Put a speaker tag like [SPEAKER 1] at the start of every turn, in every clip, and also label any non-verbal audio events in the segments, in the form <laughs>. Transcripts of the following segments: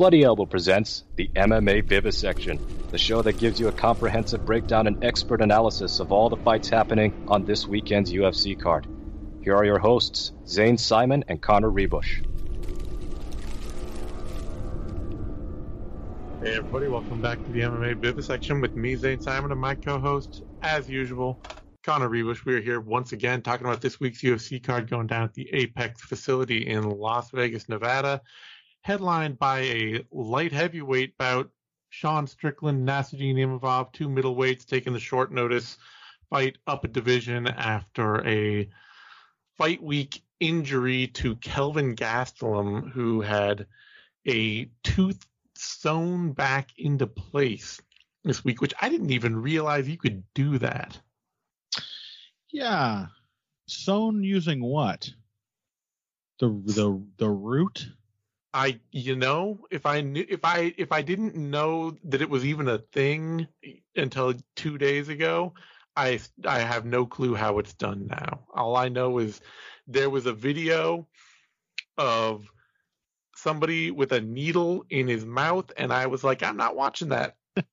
[SPEAKER 1] Bloody Elbow presents the MMA Vivisection, the show that gives you a comprehensive breakdown and expert analysis of all the fights happening on this weekend's UFC card. Here are your hosts, Zane Simon and Connor Ruebusch.
[SPEAKER 2] Hey everybody, welcome back to the MMA Vivisection with me, Zane Simon, and my co-host, as usual, Connor Ruebusch. We are here once again talking about this week's UFC card going down at the Apex facility in Las Vegas, Nevada headlined by a light heavyweight bout. Sean Strickland, Nassourdine Imavov, two middleweights taking the short notice fight up a division after a fight week injury to Kelvin Gastelum, who had a tooth sewn back into place this week, which I didn't even realize you could do that.
[SPEAKER 3] Yeah, sewn using what? The the the root
[SPEAKER 2] I you know if I knew if I if I didn't know that it was even a thing until two days ago, I I have no clue how it's done now. All I know is there was a video of somebody with a needle in his mouth, and I was like, I'm not watching that. <laughs>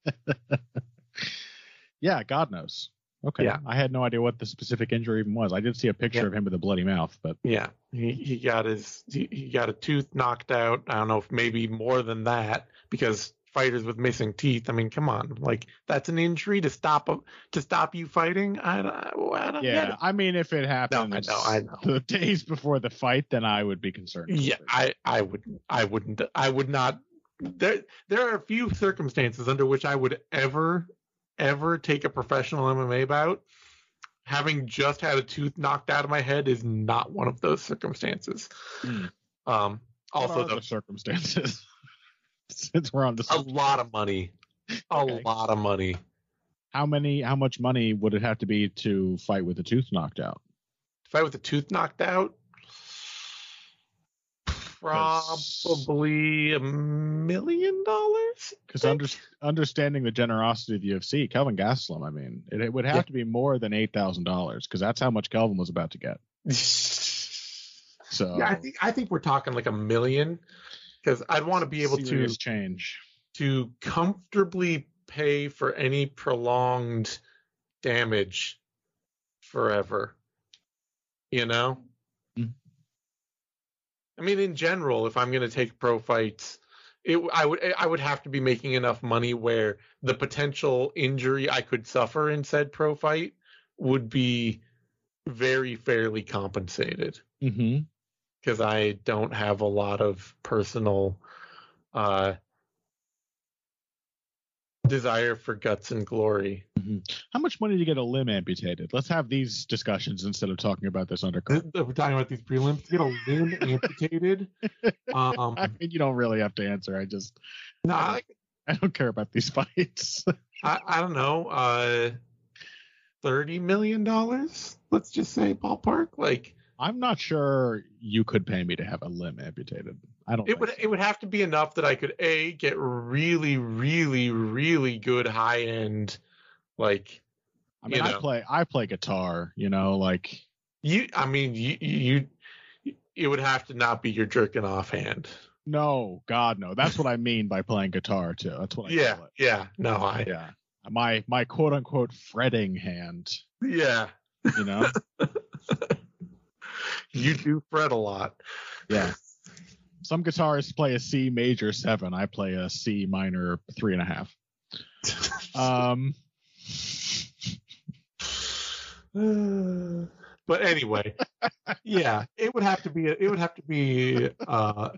[SPEAKER 3] yeah, God knows. Okay. Yeah. I had no idea what the specific injury even was. I did see a picture yeah. of him with a bloody mouth, but
[SPEAKER 2] yeah, he, he got his he, he got a tooth knocked out. I don't know if maybe more than that because fighters with missing teeth. I mean, come on, like that's an injury to stop to stop you fighting. I don't, I don't
[SPEAKER 3] yeah, I mean, if it happened no, I know, I know. <laughs> the days before the fight, then I would be concerned.
[SPEAKER 2] Yeah, I I would I wouldn't I would not. There there are a few circumstances under which I would ever ever take a professional MMA bout, having just had a tooth knocked out of my head is not one of those circumstances. Mm. Um, also,
[SPEAKER 3] the circumstances. <laughs> Since we're on this,
[SPEAKER 2] a lot of money, a okay. lot of money.
[SPEAKER 3] How many? How much money would it have to be to fight with a tooth knocked out?
[SPEAKER 2] To fight with a tooth knocked out? Probably a million dollars.
[SPEAKER 3] Because under, understanding the generosity of the UFC, Kelvin Gastelum, I mean, it, it would have yeah. to be more than eight thousand dollars because that's how much Kelvin was about to get. <laughs>
[SPEAKER 2] so yeah, I think I think we're talking like a million because I'd want to be able to
[SPEAKER 3] change
[SPEAKER 2] to comfortably pay for any prolonged damage forever. You know? I mean, in general, if I'm going to take pro fights, it I would I would have to be making enough money where the potential injury I could suffer in said pro fight would be very fairly compensated.
[SPEAKER 3] Mm-hmm.
[SPEAKER 2] Because I don't have a lot of personal uh, desire for guts and glory.
[SPEAKER 3] Mm-hmm. How much money do you get a limb amputated? Let's have these discussions instead of talking about this undercard. <laughs>
[SPEAKER 2] We're talking about these prelims. To get a limb <laughs> amputated.
[SPEAKER 3] Um, I mean, you don't really have to answer. I just
[SPEAKER 2] no, I,
[SPEAKER 3] I don't care about these fights.
[SPEAKER 2] I, I don't know. Uh, thirty million dollars. Let's just say ballpark. Like
[SPEAKER 3] I'm not sure you could pay me to have a limb amputated. I don't.
[SPEAKER 2] It would. So. It would have to be enough that I could a get really, really, really good high end, like.
[SPEAKER 3] I mean, I play. I play guitar. You know, like.
[SPEAKER 2] You. I mean, you. You. It would have to not be your jerking off hand.
[SPEAKER 3] No, God, no. That's what I <laughs> mean by playing guitar too. That's what I mean.
[SPEAKER 2] yeah, Yeah. No, I.
[SPEAKER 3] Yeah. My my quote unquote fretting hand.
[SPEAKER 2] Yeah.
[SPEAKER 3] You know. <laughs>
[SPEAKER 2] you do fret a lot.
[SPEAKER 3] Yeah some guitarists play a C major seven. I play a C minor three and a half. <laughs> um, <sighs>
[SPEAKER 2] but anyway, yeah, it would have to be it would have to be uh,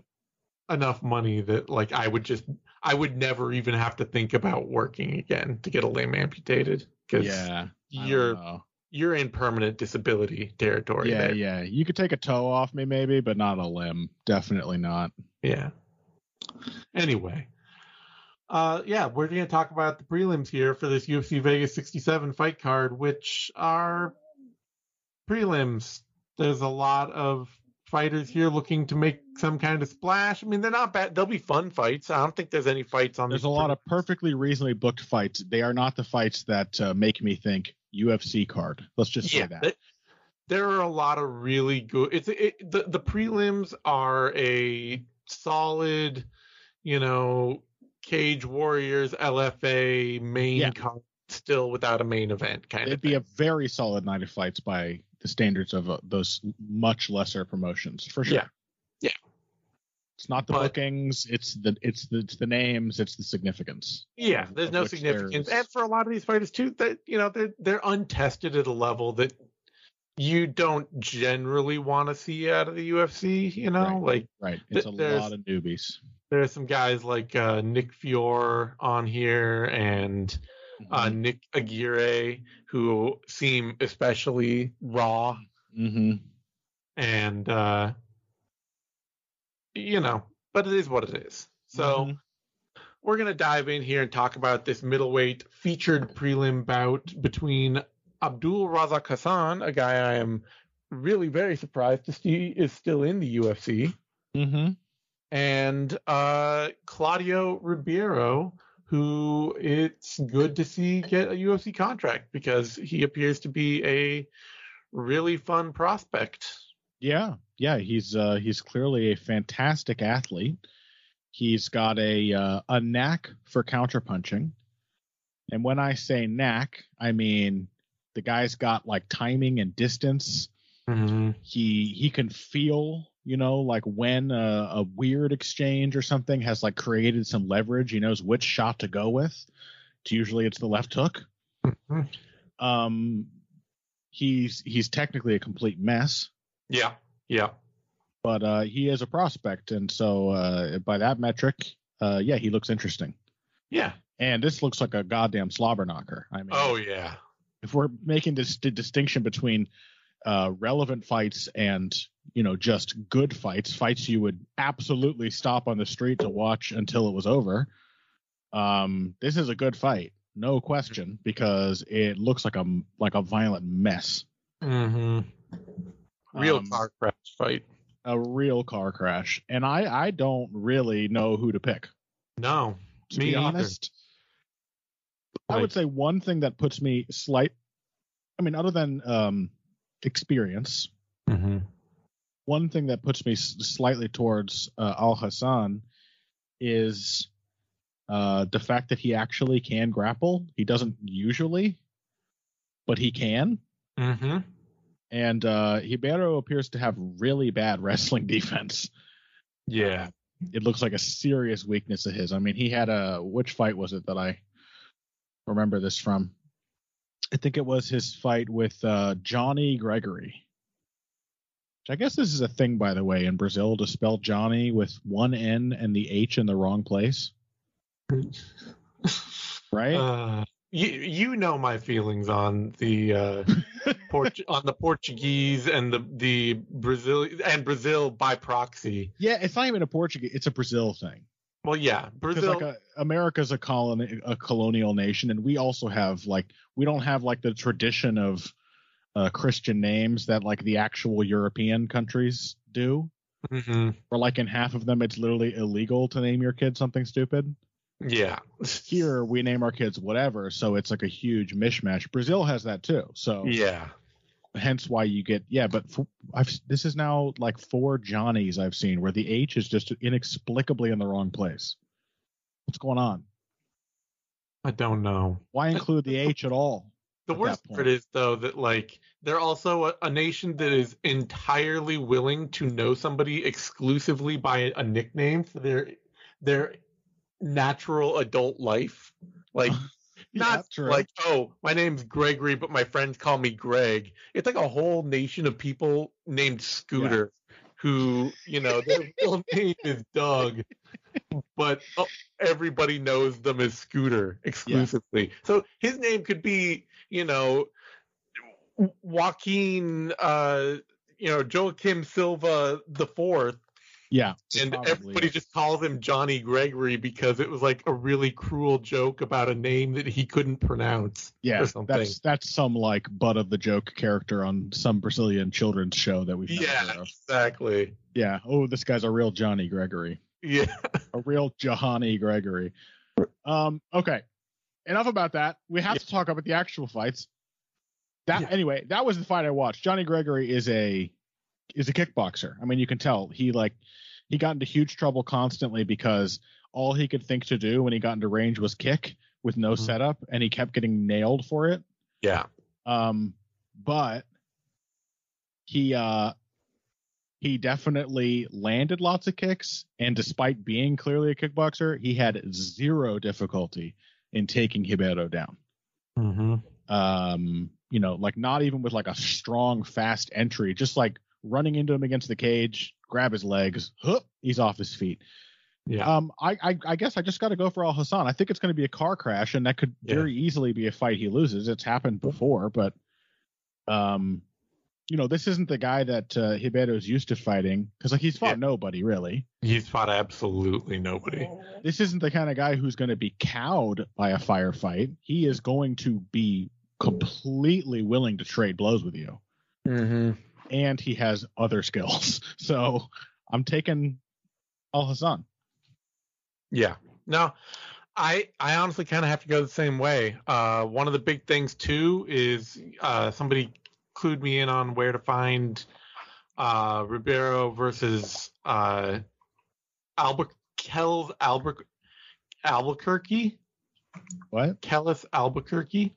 [SPEAKER 2] enough money that like I would just I would never even have to think about working again to get a limb amputated because
[SPEAKER 3] yeah,
[SPEAKER 2] you're you're in permanent disability territory.
[SPEAKER 3] Yeah,
[SPEAKER 2] there.
[SPEAKER 3] yeah. You could take a toe off me, maybe, but not a limb. Definitely not.
[SPEAKER 2] Yeah. Anyway, uh, yeah, we're going to talk about the prelims here for this UFC Vegas 67 fight card, which are prelims. There's a lot of fighters here looking to make some kind of splash. I mean, they're not bad. They'll be fun fights. I don't think there's any fights on.
[SPEAKER 3] There's a lot of perfectly reasonably booked fights. They are not the fights that uh, make me think UFC card. Let's just yeah, say that.
[SPEAKER 2] there are a lot of really good. It's it, the the prelims are a solid you know, Cage Warriors, LFA main
[SPEAKER 3] Yeah.
[SPEAKER 2] card still without a main event kind of
[SPEAKER 3] It'd
[SPEAKER 2] be
[SPEAKER 3] a very solid night of fights by the standards of uh, those much lesser promotions, for sure.
[SPEAKER 2] Yeah.
[SPEAKER 3] It's not the
[SPEAKER 2] But-
[SPEAKER 3] bookings. It's the it's the it's the names. It's the significance.
[SPEAKER 2] Yeah, there's
[SPEAKER 3] of
[SPEAKER 2] no significance,
[SPEAKER 3] there's-
[SPEAKER 2] and for a lot of these fighters too, that you know they're they're untested at a level that you don't generally want to see out of the UFC. You know,
[SPEAKER 3] Right.
[SPEAKER 2] like
[SPEAKER 3] Right. It's
[SPEAKER 2] Th-
[SPEAKER 3] a lot of newbies.
[SPEAKER 2] there are some guys like uh, Nick Fiore on here and uh,
[SPEAKER 3] Mm-hmm.
[SPEAKER 2] Nick Aguirre who seem especially raw
[SPEAKER 3] hmm
[SPEAKER 2] and uh, you know, but it is what it is. So.
[SPEAKER 3] Mhm.
[SPEAKER 2] we're going to dive in here and talk about this middleweight featured prelim bout between Abdul Razak Alhassan, a guy I am really very surprised to see is still in the UFC,
[SPEAKER 3] Mm-hmm.
[SPEAKER 2] and uh, Claudio Ribeiro, who it's good to see get a UFC contract because he appears to be a really fun prospect.
[SPEAKER 3] Yeah, yeah, he's uh, he's clearly a fantastic athlete. He's got a uh, a knack for counterpunching, and when I say knack, I mean the guy's got like timing and distance.
[SPEAKER 2] Mm-hmm.
[SPEAKER 3] He he can feel, you know, like when a, a weird exchange or something has like created some leverage. He knows which shot to go with. It's usually it's the left hook.
[SPEAKER 2] Mhm.
[SPEAKER 3] Um, he's he's technically a complete mess.
[SPEAKER 2] Yeah, yeah.
[SPEAKER 3] but uh, he is a prospect, and so uh, by that metric, uh, yeah, he looks interesting.
[SPEAKER 2] Yeah.
[SPEAKER 3] And this looks like a goddamn slobber knocker. I mean,
[SPEAKER 2] Oh, yeah.
[SPEAKER 3] if we're making this di- distinction between uh, relevant fights and you know just good fights, fights you would absolutely stop on the street to watch until it was over. Um, this is a good fight, no question, because it looks like a like a violent mess,
[SPEAKER 2] Mm-hmm. Real
[SPEAKER 3] Um,
[SPEAKER 2] car crash fight.
[SPEAKER 3] a real car crash, and I I don't really know who to pick.
[SPEAKER 2] No.
[SPEAKER 3] to
[SPEAKER 2] Me
[SPEAKER 3] be
[SPEAKER 2] either.
[SPEAKER 3] honest. I would say one thing that puts me slight I mean other than um experience,
[SPEAKER 2] Mm-hmm.
[SPEAKER 3] one thing that puts me slightly towards uh, Alhassan is uh the fact that he actually can grapple. He doesn't usually, but he can.
[SPEAKER 2] Mm-hmm.
[SPEAKER 3] And uh Ribeiro appears to have really bad <laughs> wrestling defense.
[SPEAKER 2] Yeah.
[SPEAKER 3] it looks like a serious weakness of his. I mean, he had a which fight was it that I remember this from? I think it was his fight with uh, Johnny Gregory. Which I guess this is a thing, by the way, in Brazil to spell Johnny with one N and the H in the wrong place, <laughs> right?
[SPEAKER 2] Uh, <laughs> you you know my feelings on the uh, <laughs> Port- on the Portuguese and the the Brazil and Brazil by proxy.
[SPEAKER 3] yeah, it's not even a Portuguese; it's a Brazil thing.
[SPEAKER 2] Well, yeah,
[SPEAKER 3] Because
[SPEAKER 2] Brazil.
[SPEAKER 3] like a, America's a colony, a colonial nation, and we also have like we don't have like the tradition of uh, Christian names that like the actual European countries do.
[SPEAKER 2] Mhm.
[SPEAKER 3] Or like in half of them, it's literally illegal to name your kid something stupid.
[SPEAKER 2] Yeah.
[SPEAKER 3] Here, we name our kids whatever, so it's like a huge mishmash. Brazil has that too, so
[SPEAKER 2] Yeah.
[SPEAKER 3] hence why you get yeah. But for, I've this is now like four Johnnies I've seen where the H is just inexplicably in the wrong place. What's going on?
[SPEAKER 2] I don't know.
[SPEAKER 3] Why include the H at all?
[SPEAKER 2] The
[SPEAKER 3] at
[SPEAKER 2] worst part is though that like they're also a, a nation that is entirely willing to know somebody exclusively by a, a nickname for their their natural adult life. Like <laughs>
[SPEAKER 3] Yeah,
[SPEAKER 2] not
[SPEAKER 3] true.
[SPEAKER 2] like oh my name's Gregory but my friends call me Greg. It's like a whole nation of people named Scooter who you know their <laughs> real name is Doug, but uh, everybody knows them as Scooter exclusively. So his name could be you know Joaquin, uh, you know Joaquim Silva the fourth,
[SPEAKER 3] yeah,
[SPEAKER 2] and
[SPEAKER 3] probably
[SPEAKER 2] everybody just calls him Johnny Gregory because it was like a really cruel joke about a name that he couldn't pronounce.
[SPEAKER 3] yeah.
[SPEAKER 2] or something.
[SPEAKER 3] That's that's some like butt of the joke character on some Brazilian children's show that we've
[SPEAKER 2] Yeah, exactly.
[SPEAKER 3] Yeah. Oh, this guy's a real Johnny Gregory.
[SPEAKER 2] Yeah.
[SPEAKER 3] a real Johanny Gregory. Um, okay. Enough about that. We have to talk about the actual fights. That
[SPEAKER 2] Yeah.
[SPEAKER 3] anyway, that was the fight I watched. Johnny Gregory is a is a kickboxer. I mean, you can tell he like he got into huge trouble constantly because all he could think to do when he got into range was kick with no
[SPEAKER 2] Mhm.
[SPEAKER 3] setup, and he kept getting nailed for it.
[SPEAKER 2] Yeah.
[SPEAKER 3] Um, but he uh he definitely landed lots of kicks, and despite being clearly a kickboxer, he had zero difficulty in taking Ribeiro down.
[SPEAKER 2] Mm-hmm.
[SPEAKER 3] Um, you know, like not even with like a strong, fast entry, just like running into him against the cage, grab his legs, hup, he's off his feet.
[SPEAKER 2] Yeah.
[SPEAKER 3] Um, I, I, I guess I just got to go for Alhassan. I think it's going to be a car crash, and that could
[SPEAKER 2] Yeah.
[SPEAKER 3] very easily be a fight he loses. It's happened before, but um, you know, this isn't the guy that uh, Ribeiro's used to fighting because like he's fought
[SPEAKER 2] Yeah.
[SPEAKER 3] nobody really.
[SPEAKER 2] He's fought absolutely nobody.
[SPEAKER 3] This isn't the kind of guy who's going to be cowed by a firefight. He is going to be completely willing to trade blows with you,
[SPEAKER 2] Mm-hmm.
[SPEAKER 3] And he has other skills. <laughs> So I'm taking Alhassan.
[SPEAKER 2] Yeah. No, I I honestly kind of have to go the same way. Uh, one of the big things too is uh, somebody clued me in on where to find uh, Ribeiro versus uh, Albert Kells Albert Albuquerque
[SPEAKER 3] What?
[SPEAKER 2] Kellis Albuquerque.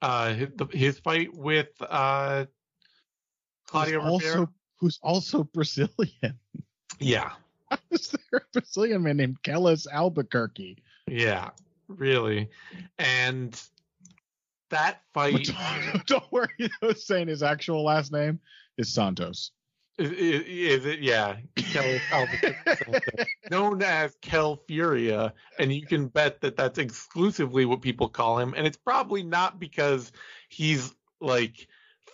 [SPEAKER 2] Uh, his, the, his fight with uh, Claudio
[SPEAKER 3] who's
[SPEAKER 2] Ribeiro.
[SPEAKER 3] also who's also <laughs> Brazilian.
[SPEAKER 2] Yeah,
[SPEAKER 3] Is there a Brazilian man named Kellis Albuquerque?
[SPEAKER 2] yeah, really, and that fight.
[SPEAKER 3] don't, <laughs> don't worry, though, saying his actual last name is Santos.
[SPEAKER 2] Is, is, is it? Yeah, Kel <laughs> Albuquerque, known as Kel Furia, and you can bet that that's exclusively what people call him. And it's probably not because he's like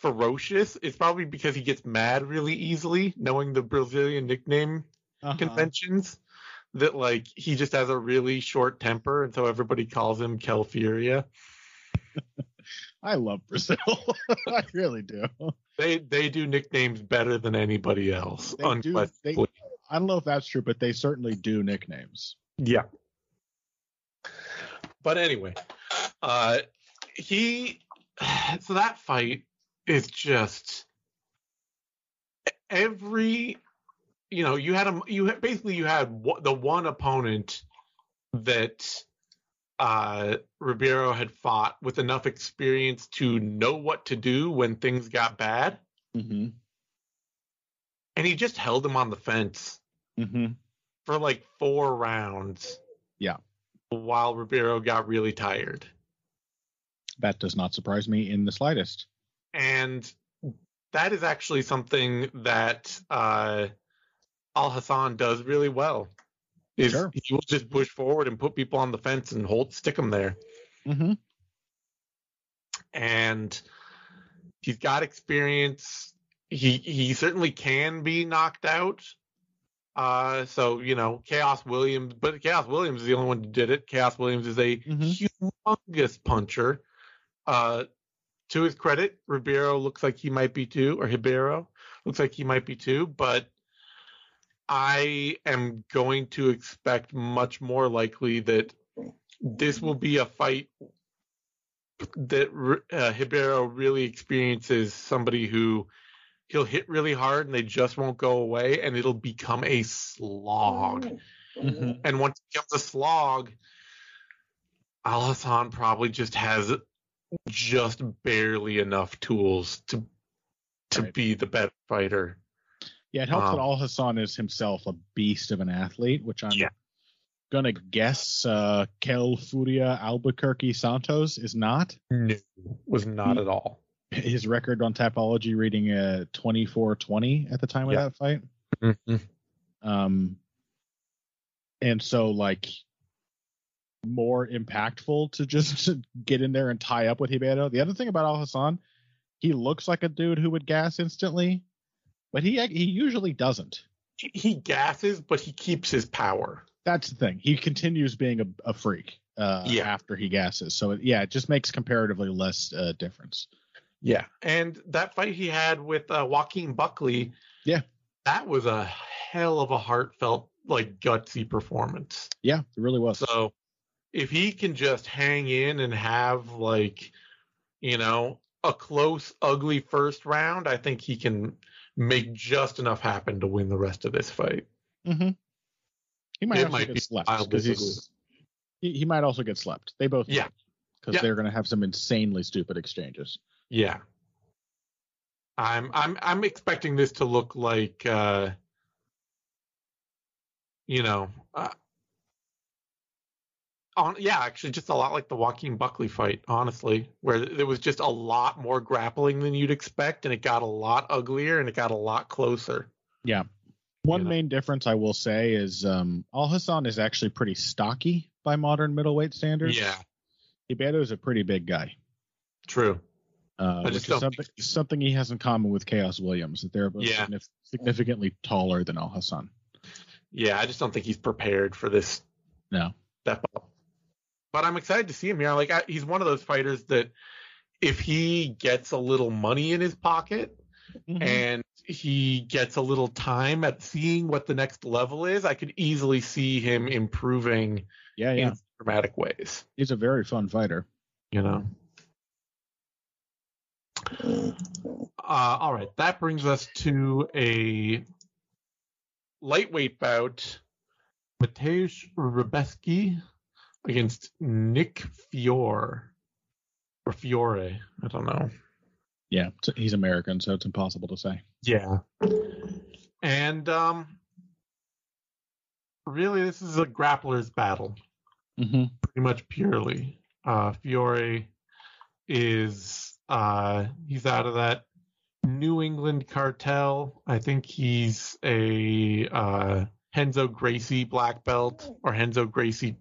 [SPEAKER 2] ferocious. It's probably because he gets mad really easily, knowing the Brazilian nickname
[SPEAKER 3] Uh-huh.
[SPEAKER 2] conventions. That like he just has a really short temper, and so everybody calls him Kel Furia. <laughs>
[SPEAKER 3] I love Brazil. <laughs> I really do.
[SPEAKER 2] They they do nicknames better than anybody else,
[SPEAKER 3] They do. They. I don't know if that's true, but they certainly do nicknames.
[SPEAKER 2] Yeah. But anyway, uh he <sighs> so that fight is just every you know, you had a you had, basically you had the one opponent that uh Ribeiro had fought with enough experience to know what to do when things got bad
[SPEAKER 3] Mm-hmm.
[SPEAKER 2] and he just held him on the fence
[SPEAKER 3] Mm-hmm.
[SPEAKER 2] for like four rounds.
[SPEAKER 3] Yeah.
[SPEAKER 2] While Ribeiro got really tired.
[SPEAKER 3] That does not surprise me in the slightest.
[SPEAKER 2] And that is actually something that uh, Alhassan does really well. Is
[SPEAKER 3] Sure.
[SPEAKER 2] he will just push forward and put people on the fence and hold stick them there.
[SPEAKER 3] Mm-hmm.
[SPEAKER 2] And he's got experience. He he certainly can be knocked out. Uh, so you know, Khaos Williams, but Khaos Williams is the only one who did it. Khaos Williams is a
[SPEAKER 3] Mhm.
[SPEAKER 2] humongous puncher. Uh, to his credit, Ribeiro looks like he might be too, or Ribeiro looks like he might be too, but I am going to expect much more likely that this will be a fight that uh, Ribeiro really experiences somebody who he'll hit really hard and they just won't go away and it'll become a slog.
[SPEAKER 3] Mm-hmm.
[SPEAKER 2] And once it becomes a slog, Alhassan probably just has just barely enough tools to to
[SPEAKER 3] Right.
[SPEAKER 2] be the better fighter.
[SPEAKER 3] Yeah, it helps
[SPEAKER 2] Um,
[SPEAKER 3] that Alhassan is himself a beast of an athlete, which I'm
[SPEAKER 2] Yeah.
[SPEAKER 3] gonna guess uh Kel Furia Albuquerque Santos is not.
[SPEAKER 2] No, was not at all.
[SPEAKER 3] His record on Tapology reading uh 24-20 at the time of
[SPEAKER 2] Yeah.
[SPEAKER 3] that fight.
[SPEAKER 2] Mm-hmm.
[SPEAKER 3] Um and so like more impactful to just <laughs> get in there and tie up with Ribeiro. The other thing about Alhassan, he looks like a dude who would gas instantly, but he he usually doesn't.
[SPEAKER 2] He, he gasses, but he keeps his power.
[SPEAKER 3] That's the thing. He continues being a, a freak uh,
[SPEAKER 2] Yeah.
[SPEAKER 3] after he gasses. So yeah, it just makes comparatively less uh, difference.
[SPEAKER 2] Yeah, and that fight he had with uh, Joaquin Buckley,
[SPEAKER 3] Yeah.
[SPEAKER 2] that was a hell of a heartfelt, like gutsy performance.
[SPEAKER 3] Yeah, it really was.
[SPEAKER 2] So if he can just hang in and have like, you know, a close, ugly first round, I think he can make just enough happen to win the rest of this fight.
[SPEAKER 3] mm-hmm. He might
[SPEAKER 2] might
[SPEAKER 3] get
[SPEAKER 2] be
[SPEAKER 3] slept because he, he might also get slept. They both
[SPEAKER 2] Yeah.
[SPEAKER 3] because
[SPEAKER 2] Yeah.
[SPEAKER 3] they're going to have some insanely stupid exchanges.
[SPEAKER 2] Yeah. I'm I'm I'm expecting this to look like uh you know uh, on yeah, actually just a lot like the Joaquin Buckley fight, honestly, where there was just a lot more grappling than you'd expect and it got a lot uglier and it got a lot closer.
[SPEAKER 3] Yeah. One
[SPEAKER 2] You know.
[SPEAKER 3] main difference I will say is um, Alhassan is actually pretty stocky by modern middleweight standards.
[SPEAKER 2] Yeah,
[SPEAKER 3] Ibeto is a pretty big guy,
[SPEAKER 2] true.
[SPEAKER 3] uh, which is something
[SPEAKER 2] think
[SPEAKER 3] something he has in common with Khaos Williams that they're both
[SPEAKER 2] Yeah.
[SPEAKER 3] signif- significantly taller than Alhassan.
[SPEAKER 2] Yeah, I just don't think he's prepared for this
[SPEAKER 3] No.
[SPEAKER 2] step up. But I'm excited to see him here. Like I, he's one of those fighters that if he gets a little money in his pocket
[SPEAKER 3] Mm-hmm.
[SPEAKER 2] and he gets a little time at seeing what the next level is, I could easily see him improving
[SPEAKER 3] yeah, yeah,
[SPEAKER 2] in dramatic ways.
[SPEAKER 3] he's a very fun fighter.
[SPEAKER 2] You know. Uh, all right, that brings us to a lightweight bout. Mateusz Rebecki against Nick Fiore or Fiore. I don't know.
[SPEAKER 3] Yeah, he's American, so it's impossible to say.
[SPEAKER 2] Yeah. And um really this is a grappler's battle.
[SPEAKER 3] Mm-hmm.
[SPEAKER 2] pretty much purely. Uh, Fiore is uh, he's out of that New England cartel. I think he's a uh, Renzo Gracie black belt or Renzo Gracie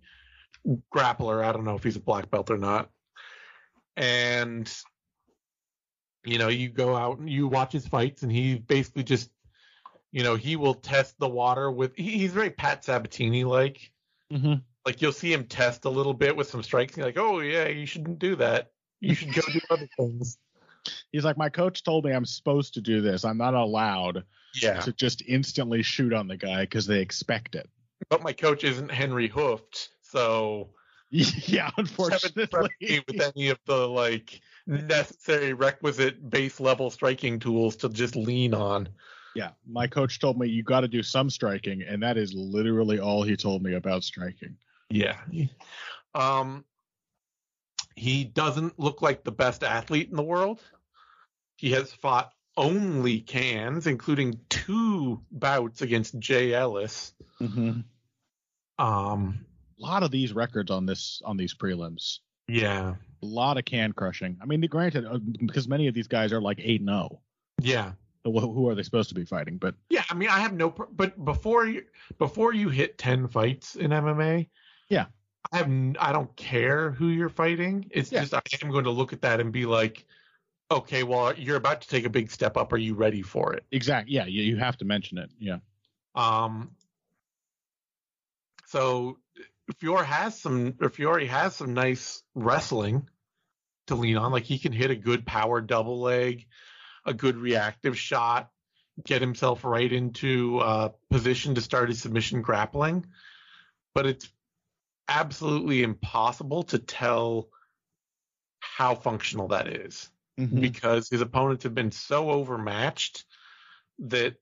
[SPEAKER 2] grappler. I don't know if he's a black belt or not. And you know, you go out and you watch his fights, and he basically just, you know, he will test the water with. He, he's very Pat Sabatini like
[SPEAKER 3] Mm-hmm.
[SPEAKER 2] like you'll see him test a little bit with some strikes. And you're like, oh yeah, you shouldn't do that. You should go do <laughs> other things.
[SPEAKER 3] He's like, my coach told me I'm supposed to do this. I'm not allowed
[SPEAKER 2] Yeah,
[SPEAKER 3] to just instantly shoot on the guy because they expect it.
[SPEAKER 2] but my coach isn't Henry Hooft, so <laughs>
[SPEAKER 3] yeah,
[SPEAKER 2] haven't prepped me
[SPEAKER 3] unfortunately.
[SPEAKER 2] with any of the like necessary requisite base level striking tools to just lean on.
[SPEAKER 3] Yeah, my coach told me you got to do some striking, and that is literally all he told me about striking.
[SPEAKER 2] Yeah. Um he doesn't look like the best athlete in the world. He has fought only cans, including two bouts against Jay Ellis.
[SPEAKER 3] Mm-hmm.
[SPEAKER 2] Um
[SPEAKER 3] lot of these records on this on these prelims,
[SPEAKER 2] yeah.
[SPEAKER 3] a lot of can crushing. I mean, granted, uh, because many of these guys are like eight and zero.
[SPEAKER 2] Yeah.
[SPEAKER 3] Who who are they supposed to be fighting? But
[SPEAKER 2] Yeah, I mean, I have no, pr- but before you before you hit ten fights in MMA,
[SPEAKER 3] Yeah.
[SPEAKER 2] I have n- I don't care who you're fighting. It's
[SPEAKER 3] Yeah.
[SPEAKER 2] just I am going to look at that and be like, okay, well, you're about to take a big step up. Are you ready for it?
[SPEAKER 3] Exactly. yeah, you, you have to mention it. Yeah.
[SPEAKER 2] Um. So Fiore has some, or Fiore has some nice wrestling to lean on. Like he can hit a good power double leg, a good reactive shot, get himself right into uh, position to start his submission grappling. But it's absolutely impossible to tell how functional that is
[SPEAKER 3] Mhm.
[SPEAKER 2] because his opponents have been so overmatched that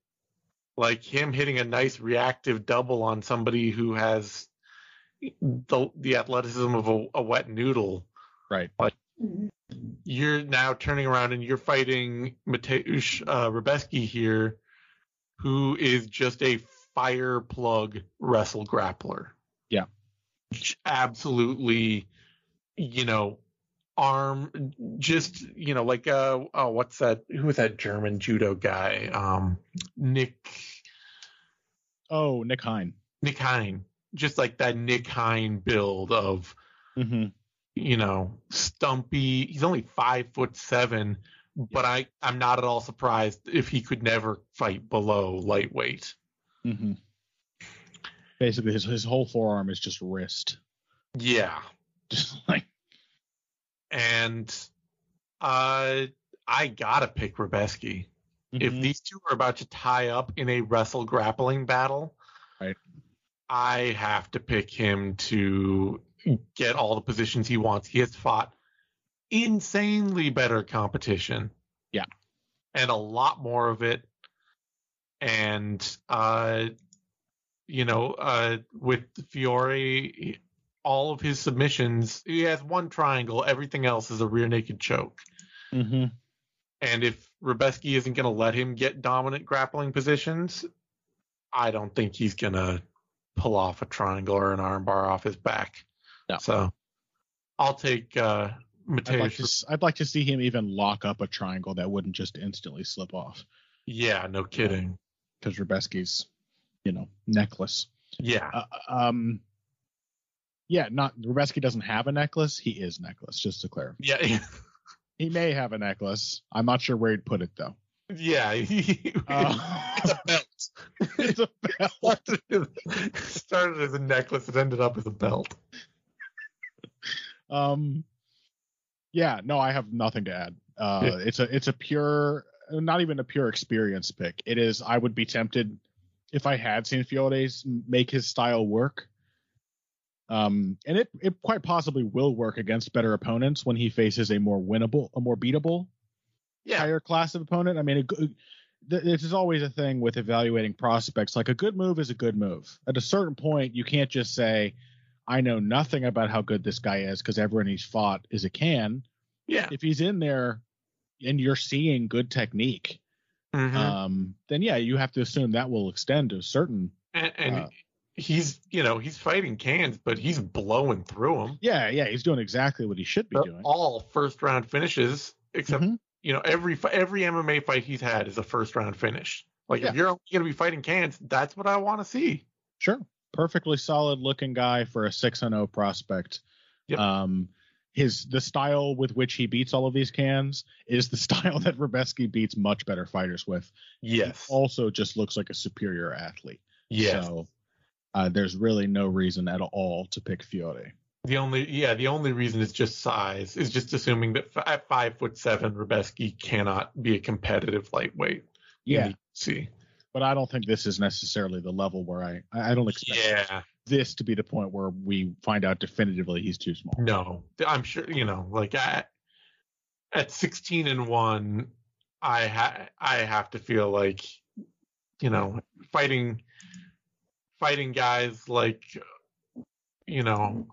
[SPEAKER 2] like him hitting a nice reactive double on somebody who has the the athleticism of a, a wet noodle
[SPEAKER 3] Right.
[SPEAKER 2] But you're now turning around and you're fighting Mateusz uh, Rebecki here who is just a fire plug wrestle grappler
[SPEAKER 3] Yeah.
[SPEAKER 2] absolutely you know arm just you know like uh oh what's that who was that german judo guy um nick
[SPEAKER 3] Oh, Nick Hein.
[SPEAKER 2] nick hein just like that nick hein build of
[SPEAKER 3] Mm-hmm.
[SPEAKER 2] you know stumpy he's only five foot seven but i i'm not at all surprised if he could never fight below lightweight
[SPEAKER 3] Mm-hmm. Basically, his his whole forearm is just wrist,
[SPEAKER 2] yeah
[SPEAKER 3] just like
[SPEAKER 2] and uh i gotta pick Rebecki. if
[SPEAKER 3] Mhm.
[SPEAKER 2] these two are about to tie up in a wrestle grappling battle,
[SPEAKER 3] Right.
[SPEAKER 2] I have to pick him to get all the positions he wants. He has fought insanely better competition.
[SPEAKER 3] Yeah.
[SPEAKER 2] And a lot more of it. And uh you know, uh, with Fiore, all of his submissions, he has one triangle. Everything else is a rear naked choke.
[SPEAKER 3] Mm-hmm.
[SPEAKER 2] And if Rebecki isn't going to let him get dominant grappling positions, I don't think he's going to pull off a triangle or an armbar off his back.
[SPEAKER 3] No.
[SPEAKER 2] So I'll take uh,
[SPEAKER 3] I'd like, to, s- I'd like to see him even lock up a triangle that wouldn't just instantly slip off
[SPEAKER 2] yeah, no kidding.
[SPEAKER 3] because Rebecki's, you know, necklace.
[SPEAKER 2] Yeah.
[SPEAKER 3] Uh, um, yeah, not Rebecki doesn't have a necklace. He is necklace, just to clarify.
[SPEAKER 2] Yeah. <laughs>
[SPEAKER 3] He may have a necklace. I'm not sure where he'd put it though.
[SPEAKER 2] Yeah. <laughs>
[SPEAKER 3] Uh,
[SPEAKER 2] it's a belt.
[SPEAKER 3] it's a belt.
[SPEAKER 2] started, as, started as a necklace, it ended up as a belt.
[SPEAKER 3] Um, yeah, no, I have nothing to add. Uh, it's a it's a pure, not even a pure experience pick. It is. I would be tempted if I had seen Fiodes make his style work. Um, and it it quite possibly will work against better opponents when he faces a more winnable, a more beatable
[SPEAKER 2] Yeah.
[SPEAKER 3] higher class of opponent. I mean, a good, th- this is always a thing with evaluating prospects. Like a good move is a good move. At a certain point, you can't just say, "I know nothing about how good this guy is" because everyone he's fought is a can.
[SPEAKER 2] Yeah.
[SPEAKER 3] If he's in there and you're seeing good technique,
[SPEAKER 2] Mhm.
[SPEAKER 3] um, then yeah, you have to assume that will extend to a certain.
[SPEAKER 2] and and
[SPEAKER 3] uh,
[SPEAKER 2] he's, you know, he's fighting cans, but he's blowing through them.
[SPEAKER 3] Yeah, yeah, he's doing exactly what he should be
[SPEAKER 2] They're
[SPEAKER 3] doing.
[SPEAKER 2] all first round finishes, except
[SPEAKER 3] Mhm.
[SPEAKER 2] You know every every MMA fight he's had is a first round finish. Like
[SPEAKER 3] Yeah.
[SPEAKER 2] if you're only going to be fighting cans, that's what I want to see.
[SPEAKER 3] Sure. Perfectly solid looking guy for a 6 and 0 prospect.
[SPEAKER 2] Yep.
[SPEAKER 3] Um his the style with which he beats all of these cans is the <laughs> style that Rebecki beats much better fighters with.
[SPEAKER 2] Yes.
[SPEAKER 3] He also just looks like a superior athlete.
[SPEAKER 2] yes.
[SPEAKER 3] So uh, there's really no reason at all to pick Fiore.
[SPEAKER 2] The only yeah, the only reason is just size. Is just assuming that f- at five foot seven, Rebecki cannot be a competitive lightweight.
[SPEAKER 3] Yeah,
[SPEAKER 2] See.
[SPEAKER 3] but I don't think this is necessarily the level where I I I don't expect
[SPEAKER 2] Yeah.
[SPEAKER 3] this to be the point where we find out definitively he's too small.
[SPEAKER 2] No, I'm sure you know. Like at at 16 and one, I ha- I have to feel like you know fighting fighting guys like you know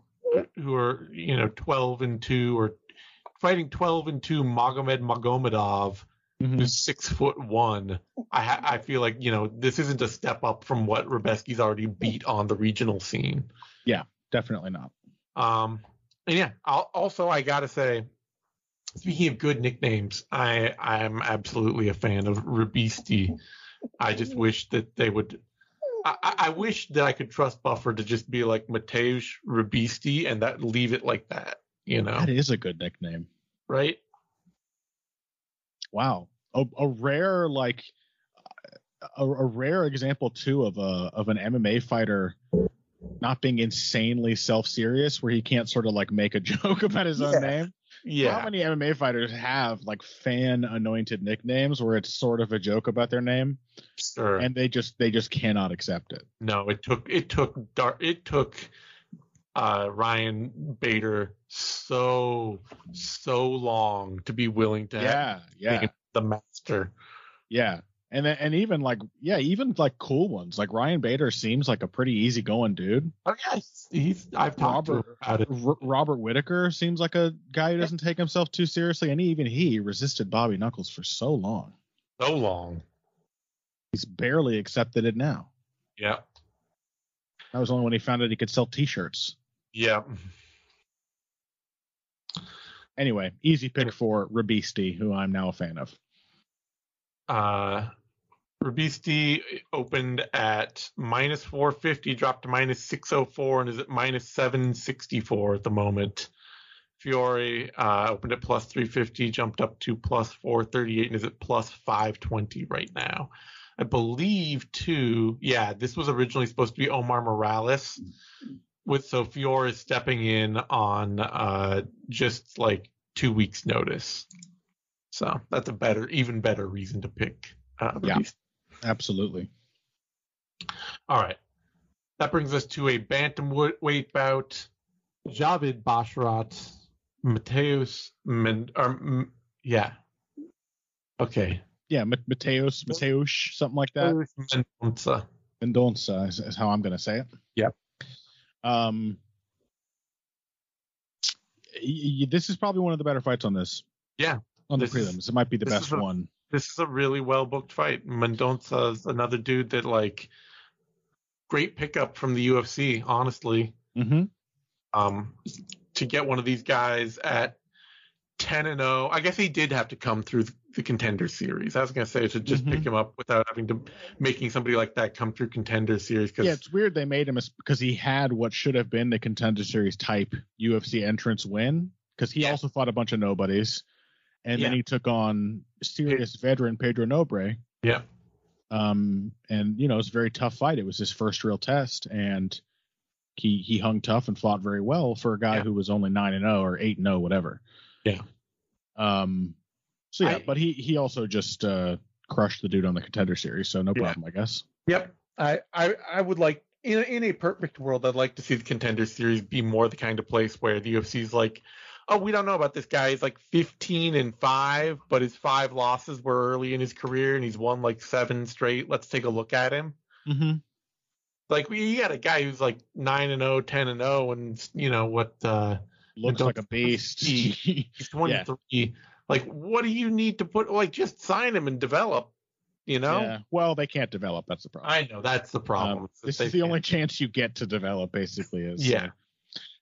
[SPEAKER 2] who are you know 12 and two or fighting 12 and two Magomed Magomedov
[SPEAKER 3] Mhm.
[SPEAKER 2] who's six foot one. I I feel like you know this isn't a step up from what Rebecki's already beat on the regional scene.
[SPEAKER 3] Yeah definitely not.
[SPEAKER 2] Um, and yeah, I'll, also I gotta say, speaking of good nicknames, I I'm absolutely a fan of Rubisti. I just wish that they would. I, wish that I could trust Buffer to just be like Mateusz Rubisti and that leave it like that. You know,
[SPEAKER 3] That is a good nickname.
[SPEAKER 2] right?
[SPEAKER 3] Wow, a, a rare like a, a rare example too of a of an MMA fighter not being insanely self serious, where he can't sort of like make a <laughs> joke about his own
[SPEAKER 2] Yeah.
[SPEAKER 3] How many MMA fighters have like fan anointed nicknames where it's sort of a joke about their name,
[SPEAKER 2] sure.
[SPEAKER 3] and they just they just cannot accept it.
[SPEAKER 2] No, it took it took dar- it took uh, Ryan Bader so so long to be willing to have
[SPEAKER 3] Yeah, yeah,
[SPEAKER 2] the master.
[SPEAKER 3] yeah. And and even like yeah, even like cool ones like Ryan Bader seems like a pretty easygoing dude.
[SPEAKER 2] Oh yeah, he's, I've talked to
[SPEAKER 3] Robert-
[SPEAKER 2] about it.
[SPEAKER 3] R- Robert Whitaker seems like a guy who doesn't take himself too seriously, and even he resisted Bobby Knuckles for so long.
[SPEAKER 2] so long.
[SPEAKER 3] He's barely accepted it now.
[SPEAKER 2] Yeah,
[SPEAKER 3] That was only when he found out he could sell T-shirts.
[SPEAKER 2] yeah.
[SPEAKER 3] Anyway, easy pick for Rabisti, who I'm now a fan of.
[SPEAKER 2] Uh, Rubisti opened at minus 450, dropped to minus 604, and is at minus 764 at the moment. Fiore uh, opened at plus 350, jumped up to plus 438, and is at plus 520 right now. I believe, too, yeah, this was originally supposed to be Omar Morales. With so Fiore is stepping in on uh, just like two weeks' notice. So that's a better, even better reason to pick. Uh,
[SPEAKER 3] Yeah. Absolutely.
[SPEAKER 2] All right. That brings us to a bantamweight bout. Javid Basharat, Mateus Men, or, yeah. Okay.
[SPEAKER 3] Yeah, Ma- Mateos, Mateos, something like that.
[SPEAKER 2] Mateus Mendonça.
[SPEAKER 3] Mendonça is, is how I'm going to say it.
[SPEAKER 2] Yep.
[SPEAKER 3] Um, y- y- this is probably one of the better fights on this.
[SPEAKER 2] Yeah,
[SPEAKER 3] On the
[SPEAKER 2] this is-
[SPEAKER 3] prelims, it might be the best
[SPEAKER 2] a-
[SPEAKER 3] one.
[SPEAKER 2] This is a really well booked fight. Mendonca's another dude that like great pickup from the UFC, honestly.
[SPEAKER 3] Mm-hmm.
[SPEAKER 2] Um, to get one of these guys at 10 and 0. I guess he did have to come through the contender series. I was gonna say to just
[SPEAKER 3] Mhm.
[SPEAKER 2] pick him up without having to making somebody like that come through contender series because
[SPEAKER 3] Yeah, it's weird they made him because he had what should have been the contender series type UFC entrance win because he
[SPEAKER 2] Yeah.
[SPEAKER 3] also fought a bunch of nobodies, and then he took on serious veteran Pedro Nobre.
[SPEAKER 2] yeah,
[SPEAKER 3] Um, and you know it's a very tough fight. It was his first real test, and he he hung tough and fought very well for a guy
[SPEAKER 2] Yeah.
[SPEAKER 3] who was only nine and zero or eight and zero, whatever.
[SPEAKER 2] Yeah.
[SPEAKER 3] Um. So yeah,
[SPEAKER 2] I-
[SPEAKER 3] but he he also just uh crushed the dude on the contender series, so no
[SPEAKER 2] Yeah.
[SPEAKER 3] problem, I guess.
[SPEAKER 2] Yep. I, I I would like in a, in a perfect world, I'd like to see the contender series be more the kind of place where the UFC's like, oh, we don't know about this guy. He's like 15 and five, but his five losses were early in his career, and he's won like seven straight. Let's take a look at him.
[SPEAKER 3] Mm-hmm.
[SPEAKER 2] Like we got a guy who's like nine and 0, 10 and 0, and you know what? uh
[SPEAKER 3] Looks like a <laughs> beast.
[SPEAKER 2] He's 23. Like, what do you need to put? Like, just sign him and develop. You know.
[SPEAKER 3] Yeah. Well, they can't develop. That's the problem.
[SPEAKER 2] I know that's the problem.
[SPEAKER 3] Um, this is the only chance you get to develop, basically. Is
[SPEAKER 2] Yeah.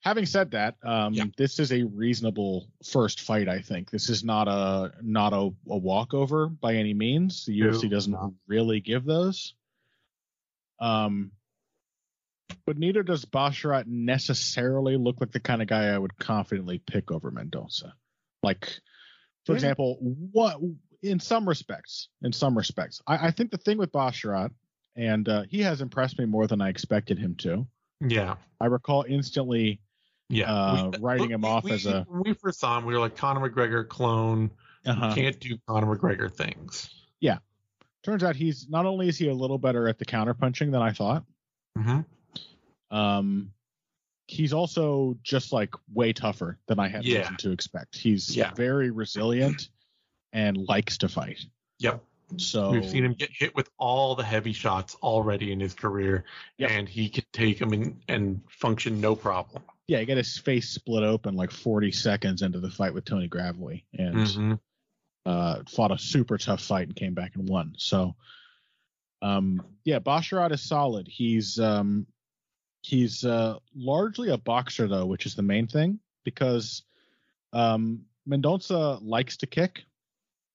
[SPEAKER 3] Having said that, um,
[SPEAKER 2] Yeah.
[SPEAKER 3] this is a reasonable first fight. I think this is not a not a, a walkover by any means. The
[SPEAKER 2] No,
[SPEAKER 3] UFC doesn't
[SPEAKER 2] no.
[SPEAKER 3] really give those. Um, but neither does Basharat necessarily look like the kind of guy I would confidently pick over Mendoza. Like, for
[SPEAKER 2] Yeah.
[SPEAKER 3] example, what in some respects, in some respects, I, I think the thing with Basharat, and uh, he has impressed me more than I expected him to.
[SPEAKER 2] Yeah.
[SPEAKER 3] I recall instantly
[SPEAKER 2] Yeah.
[SPEAKER 3] uh,
[SPEAKER 2] We-
[SPEAKER 3] writing him
[SPEAKER 2] we-
[SPEAKER 3] off
[SPEAKER 2] we-
[SPEAKER 3] as a
[SPEAKER 2] When we first saw him, we were like Conor McGregor clone.
[SPEAKER 3] uh
[SPEAKER 2] Can't do Conor McGregor things.
[SPEAKER 3] Yeah, turns out he's not only is he a little better at the counterpunching than I thought,
[SPEAKER 2] Mm-hmm.
[SPEAKER 3] um, he's also just like way tougher than I had
[SPEAKER 2] Yeah.
[SPEAKER 3] reason to expect. He's
[SPEAKER 2] Yeah.
[SPEAKER 3] very resilient and likes to fight.
[SPEAKER 2] Yep.
[SPEAKER 3] So
[SPEAKER 2] We've seen him get hit with all the heavy shots already in his career,
[SPEAKER 3] Yep.
[SPEAKER 2] and he can take them and, and function no problem.
[SPEAKER 3] Yeah, he got his face split open like 40 seconds into the fight with Tony Gravely, and
[SPEAKER 2] Mhm.
[SPEAKER 3] uh, fought a super tough fight and came back and won. So, um, yeah, Basharat is solid. He's um, he's uh, largely a boxer though, which is the main thing because um, likes to kick.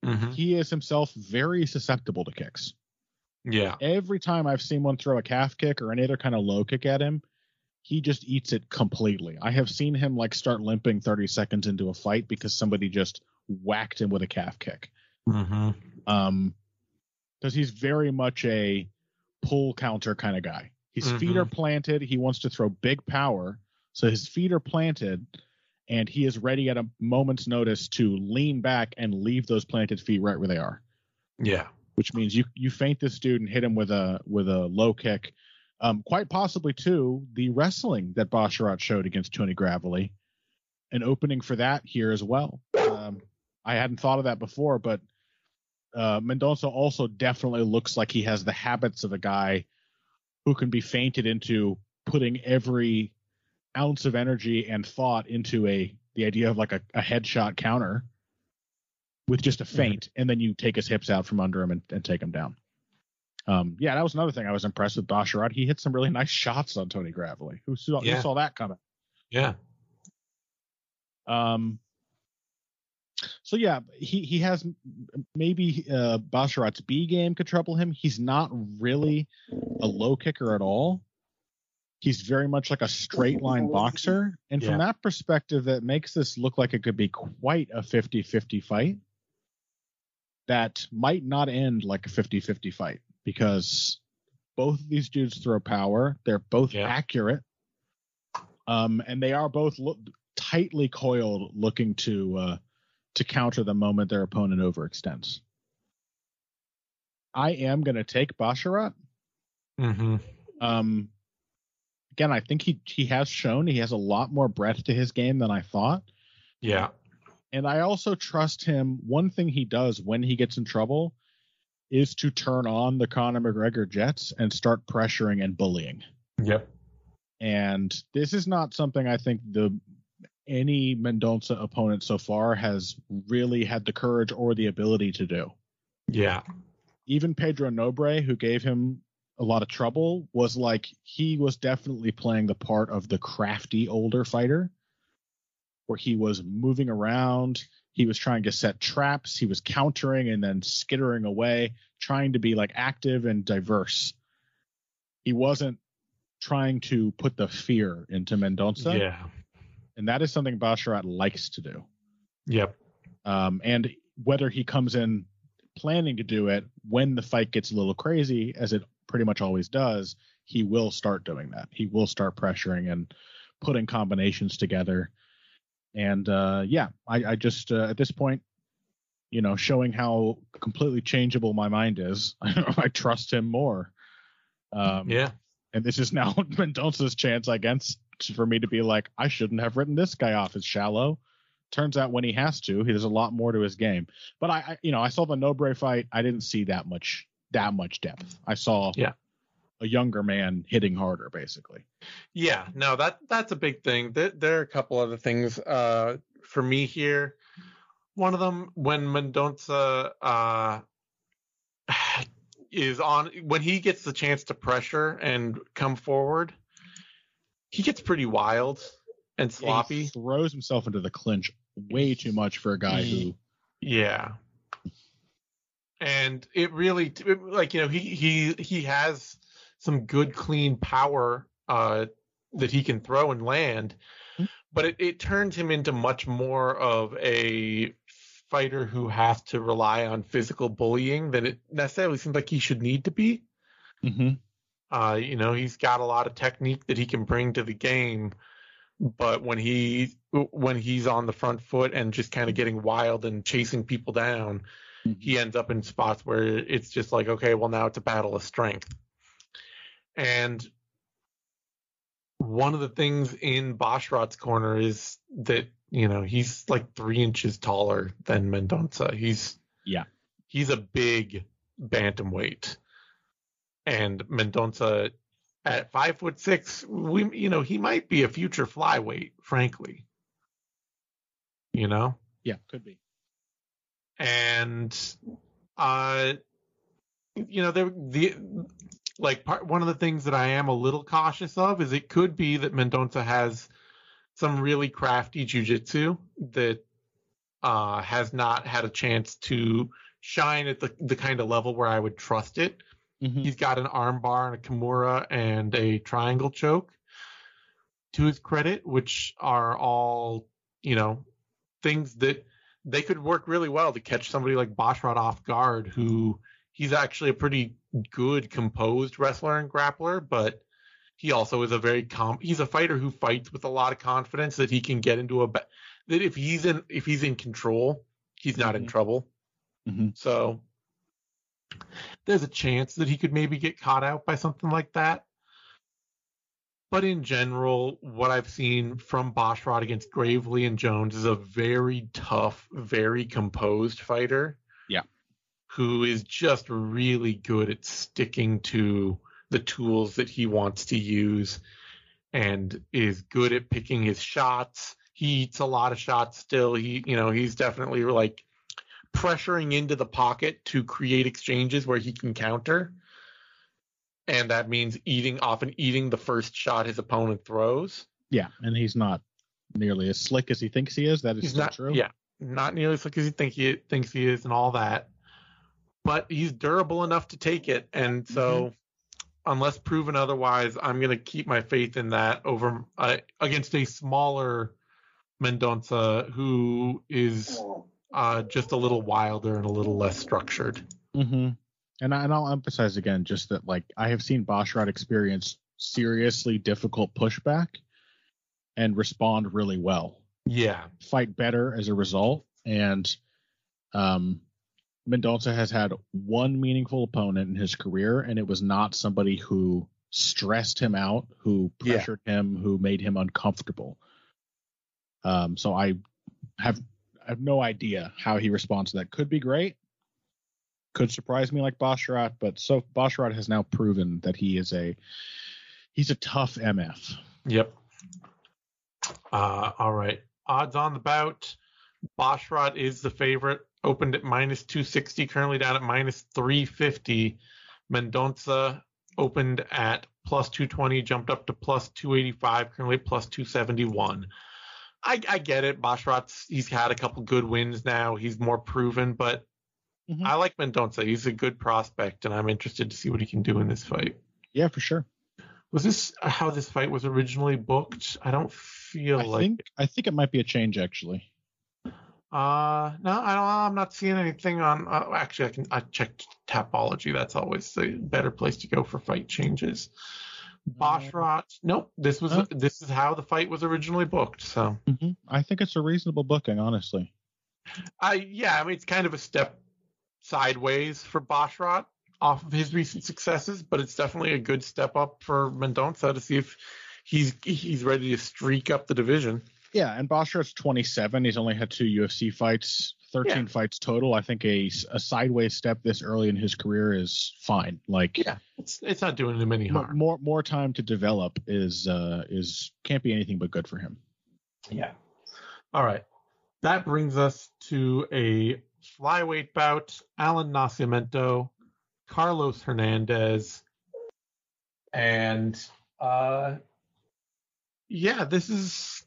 [SPEAKER 2] Mhm.
[SPEAKER 3] He is himself very susceptible to kicks.
[SPEAKER 2] Yeah.
[SPEAKER 3] Every time I've seen one throw a calf kick or any other kind of low kick at him, he just eats it completely. I have seen him like start limping 30 seconds into a fight because somebody just whacked him with a calf kick.
[SPEAKER 2] Mm-hmm.
[SPEAKER 3] Um, because he's very much a pull counter kind of guy. His feet
[SPEAKER 2] Mhm.
[SPEAKER 3] are planted. He wants to throw big power, so his feet are planted, and he is ready at a moment's notice to lean back and leave those planted feet right where they are.
[SPEAKER 2] Yeah.
[SPEAKER 3] Which means you you feint this dude and hit him with a with a low kick. Um, quite possibly too the wrestling that Basharat showed against Tony Gravely, an opening for that here as well. Um, I hadn't thought of that before, but uh, Mendonça also definitely looks like he has the habits of a guy who can be feinted into putting every ounce of energy and thought into a the idea of like a, a headshot counter with just a feint, and then you take his hips out from under him and, and take him down. Um, yeah, that was another thing I was impressed with Basharat. He hit some really nice shots on Tony Gravely. Who saw,
[SPEAKER 2] Yeah.
[SPEAKER 3] who saw that coming?
[SPEAKER 2] Yeah.
[SPEAKER 3] Um, so yeah, he he has maybe uh, Basharat's B game could trouble him. He's not really a low kicker at all. He's very much like a straight line boxer, and from that perspective, that makes this look like it could be quite a 50-50 fight. That might not end like a 50-50 fight because both of these dudes throw power. They're both
[SPEAKER 2] Yeah.
[SPEAKER 3] accurate, um, and they are both lo- tightly coiled, looking to uh, to counter the moment their opponent overextends. I am going to take Basharat.
[SPEAKER 2] Mm-hmm.
[SPEAKER 3] Um, again, I think he he has shown he has a lot more breadth to his game than I thought,
[SPEAKER 2] Yeah.
[SPEAKER 3] and I also trust him. One thing he does when he gets in trouble is to turn on the Conor McGregor Jets and start pressuring and bullying.
[SPEAKER 2] Yep.
[SPEAKER 3] And this is not something I think the any Mendonça opponent so far has really had the courage or the ability to do.
[SPEAKER 2] Yeah.
[SPEAKER 3] Even Pedro Nobre, who gave him a lot of trouble, was like he was definitely playing the part of the crafty older fighter, where he was moving around, he was trying to set traps, he was countering and then skittering away, trying to be like active and diverse. He wasn't trying to put the fear into Mendonça.
[SPEAKER 2] Yeah.
[SPEAKER 3] And that is something Basharat likes to do.
[SPEAKER 2] Yep.
[SPEAKER 3] Um, and whether he comes in planning to do it when the fight gets a little crazy, as it pretty much always does, he will start doing that. He will start pressuring and putting combinations together. And uh, yeah, I, I just uh, at this point, you know, showing how completely changeable my mind is, <laughs> I trust him more. Um,
[SPEAKER 2] yeah.
[SPEAKER 3] And this is now <laughs> Mendonça's chance, I guess, for me to be like, I shouldn't have written this guy off as shallow. Turns out when he has to, he has a lot more to his game. But I, I you know, I saw the Nobre fight. I didn't see that much that much depth. I saw
[SPEAKER 2] yeah.
[SPEAKER 3] A younger man hitting harder, basically.
[SPEAKER 2] Yeah, no, that that's a big thing. There, there are a couple other things uh, for me here. One of them, when Mendonça uh, <sighs> is on, when he gets the chance to pressure and come forward, he gets pretty wild and sloppy.
[SPEAKER 3] He throws himself into the clinch way too much for a guy who.
[SPEAKER 2] Yeah. And it really, like you know, he he he has some good clean power uh, that he can throw and land, mm-hmm. but it, it turns him into much more of a fighter who has to rely on physical bullying than it necessarily seems like he should need to be.
[SPEAKER 3] Mm-hmm.
[SPEAKER 2] Uh, you know, he's got a lot of technique that he can bring to the game, but when he when he's on the front foot and just kind of getting wild and chasing people down, mm-hmm. he ends up in spots where it's just like, okay, well now it's a battle of strength. And one of the things in Basharat's corner is that you know he's like three inches taller than Mendonça. He's
[SPEAKER 3] yeah,
[SPEAKER 2] he's a big bantamweight, and Mendonça at five foot six, we you know he might be a future flyweight, frankly. You know.
[SPEAKER 3] Yeah, could be.
[SPEAKER 2] And uh, you know, there the like part one of the things that I am a little cautious of is it could be that Mendonça has some really crafty jujitsu that uh, has not had a chance to shine at the the kind of level where I would trust it. Mm-hmm. He's got an armbar and a kimura and a triangle choke to his credit, which are all you know things that they could work really well to catch somebody like Basharat off guard, who he's actually a pretty good composed wrestler and grappler, but he also is a very com he's a fighter who fights with a lot of confidence that he can get into a that if he's in if he's in control, he's not mm-hmm. in trouble.
[SPEAKER 3] Mm-hmm.
[SPEAKER 2] So there's a chance that he could maybe get caught out by something like that. But in general, what I've seen from Basharat against Gravely and Jones is a very tough, very composed fighter who is just really good at sticking to the tools that he wants to use and is good at picking his shots. He eats a lot of shots still. He, you know, he's definitely like pressuring into the pocket to create exchanges where he can counter. And that means eating, often eating the first shot his opponent throws.
[SPEAKER 3] Yeah. And he's not nearly as slick as he thinks he is. That is
[SPEAKER 2] he's not,
[SPEAKER 3] true.
[SPEAKER 2] Yeah. Not nearly as slick as he think he thinks he is and all that but he's durable enough to take it. And so, mm-hmm. unless proven otherwise, I'm going to keep my faith in that over uh, against a smaller Mendonça who is uh, just a little wilder and a little less structured.
[SPEAKER 3] Mm-hmm. And, I, and I'll emphasize again just that like I have seen Basharat experience seriously difficult pushback and respond really well.
[SPEAKER 2] Yeah,
[SPEAKER 3] fight better as a result, and um, Mendonça has had one meaningful opponent in his career, and it was not somebody who stressed him out, who pressured yeah. him, who made him uncomfortable. Um, so I have I have no idea how he responds to that. Could be great. could surprise me like Basharat, but so Basharat has now proven that he is a he's a tough MF.
[SPEAKER 2] Yep. Uh, all right. Odds on the bout. Basharat is the favorite. Opened at minus 260, currently down at minus 350. Mendonça opened at plus 220, jumped up to plus 285, currently plus 271. I, I get it. Basharat's he's had a couple good wins now. He's more proven, but mm-hmm. I like Mendonça. He's a good prospect, and I'm interested to see what he can do in this fight.
[SPEAKER 3] Yeah, for sure.
[SPEAKER 2] Was this how this fight was originally booked? I don't feel
[SPEAKER 3] I
[SPEAKER 2] like.
[SPEAKER 3] Think, I think it might be a change actually.
[SPEAKER 2] Uh, no, I don't. I'm not seeing anything on. Uh, actually, I can. I checked Tapology. That's always the better place to go for fight changes. Basharat. Nope. This was. This is how the fight was originally booked. So.
[SPEAKER 3] Mm-hmm. I think it's a reasonable booking, honestly.
[SPEAKER 2] I yeah. I mean, it's kind of a step sideways for Basharat off of his recent successes, but it's definitely a good step up for Mendonça to see if he's he's ready to streak up the division.
[SPEAKER 3] Yeah, and Basharat's 27. He's only had two UFC fights, 13 yeah. fights total. I think a, a sideways step this early in his career is fine. Like,
[SPEAKER 2] yeah, it's it's not doing him any harm.
[SPEAKER 3] More more time to develop is uh is can't be anything but good for him.
[SPEAKER 2] Yeah. All right. That brings us to a flyweight bout. Alan Nascimento, Carlos Hernandez, and uh, yeah, this is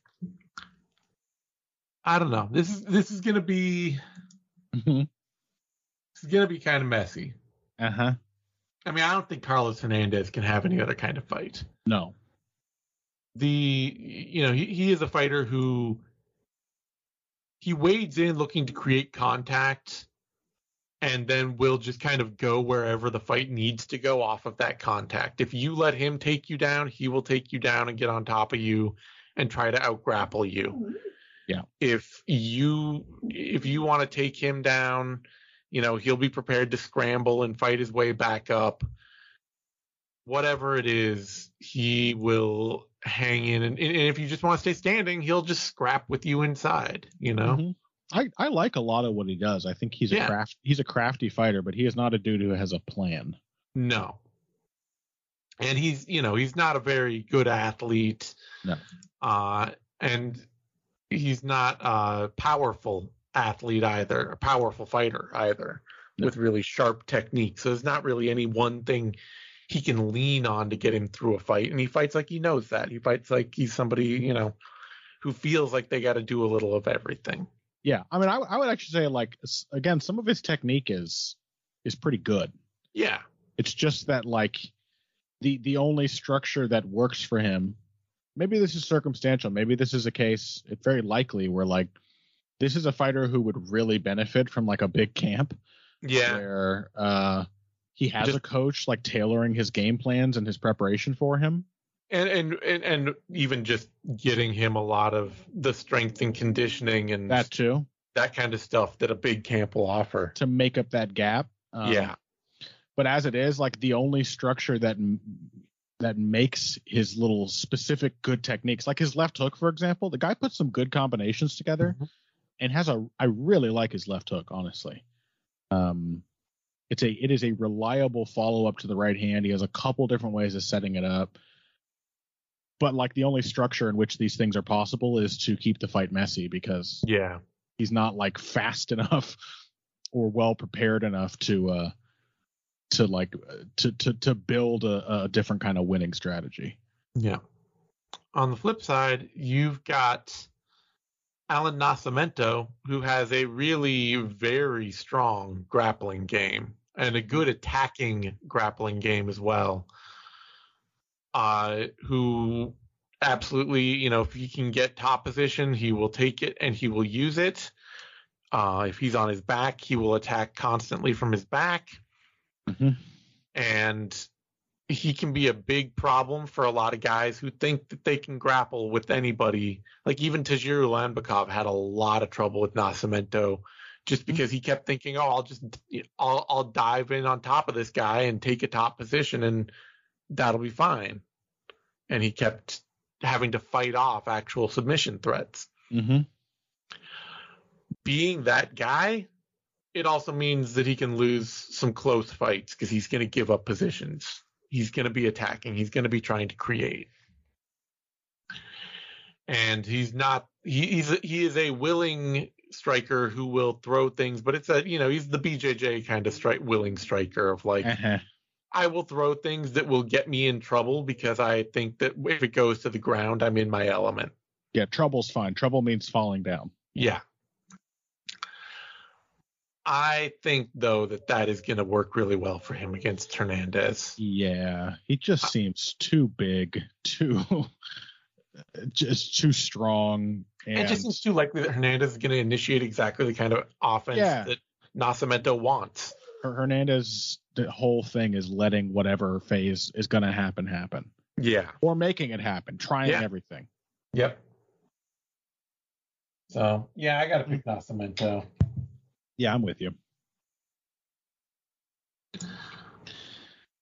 [SPEAKER 2] I don't know. This is this is gonna be mm-hmm. this is gonna be kind of messy.
[SPEAKER 3] Uh huh.
[SPEAKER 2] I mean, I don't think Carlos Hernandez can have any other kind of fight.
[SPEAKER 3] No.
[SPEAKER 2] The you know he, he is a fighter who he wades in looking to create contact and then will just kind of go wherever the fight needs to go off of that contact. If you let him take you down, he will take you down and get on top of you and try to out grapple you.
[SPEAKER 3] Yeah.
[SPEAKER 2] If you if you want to take him down, you know, he'll be prepared to scramble and fight his way back up. Whatever it is, he will hang in and, and if you just want to stay standing, he'll just scrap with you inside, you know. Mm-hmm.
[SPEAKER 3] I, I like a lot of what he does. I think he's a craft he's a crafty fighter, but he is not a dude who has a plan.
[SPEAKER 2] No. And he's you know, he's not a very good athlete.
[SPEAKER 3] No.
[SPEAKER 2] Uh and he's not a powerful athlete either, a powerful fighter either, no. with really sharp technique. So there's not really any one thing he can lean on to get him through a fight. And he fights like he knows that. He fights like he's somebody, you know, who feels like they got to do a little of everything.
[SPEAKER 3] Yeah, I mean, I, I would actually say like again, some of his technique is is pretty good.
[SPEAKER 2] Yeah,
[SPEAKER 3] it's just that like the the only structure that works for him maybe this is circumstantial. Maybe this is a case. It's very likely where like this is a fighter who would really benefit from like a big camp.
[SPEAKER 2] Yeah.
[SPEAKER 3] Where uh, he has Just, a coach like tailoring his game plans and his preparation for him.
[SPEAKER 2] And, and and and even just getting him a lot of the strength and conditioning and
[SPEAKER 3] that too.
[SPEAKER 2] That kind of stuff that a big camp will offer
[SPEAKER 3] to make up that gap.
[SPEAKER 2] Um, yeah.
[SPEAKER 3] But as it is, like the only structure that that makes his little specific good techniques, like his left hook, for example. The guy puts some good combinations together, mm-hmm. and has a. I really like his left hook, honestly. Um, it's a it is a reliable follow up to the right hand. He has a couple different ways of setting it up, but like the only structure in which these things are possible is to keep the fight messy because
[SPEAKER 2] yeah,
[SPEAKER 3] he's not like fast <laughs> enough or well prepared enough to uh to like to to to build a, a different kind of winning strategy.
[SPEAKER 2] Yeah. On the flip side, you've got Alan Nascimento, who has a really very strong grappling game and a good attacking grappling game as well. Uh, who absolutely, you know, if he can get top position, he will take it and he will use it. Uh, if he's on his back, he will attack constantly from his back. Mm-hmm. And he can be a big problem for a lot of guys who think that they can grapple with anybody. Like even Tagir Ulanbekov had a lot of trouble with Nascimento just mm-hmm. because he kept thinking, "Oh, I'll just I'll I'll dive in on top of this guy and take a top position and that'll be fine." And he kept having to fight off actual submission threats.
[SPEAKER 3] Mm-hmm.
[SPEAKER 2] Being that guy it also means that he can lose some close fights because he's going to give up positions. He's going to be attacking. He's going to be trying to create. And he's not. He, he's he is a willing striker who will throw things, but it's a you know he's the BJJ kind of strike willing striker of like
[SPEAKER 3] Uh-huh.
[SPEAKER 2] I will throw things that will get me in trouble because I think that if it goes to the ground, I'm in my element.
[SPEAKER 3] Yeah, trouble's fine. Trouble means falling down.
[SPEAKER 2] Yeah. I think though that that is going to work really well for him against Hernandez.
[SPEAKER 3] Yeah, he just seems too big, too <laughs> just too strong. And
[SPEAKER 2] it just seems too likely that Hernandez is going to initiate exactly the kind of offense
[SPEAKER 3] Yeah.
[SPEAKER 2] that Nascimento wants.
[SPEAKER 3] Hernandez, the whole thing is letting whatever phase is going to happen happen,
[SPEAKER 2] Yeah.
[SPEAKER 3] or making it happen, trying
[SPEAKER 2] Yeah.
[SPEAKER 3] everything.
[SPEAKER 2] Yep. So yeah, I got to pick Nascimento.
[SPEAKER 3] Yeah, I'm with you.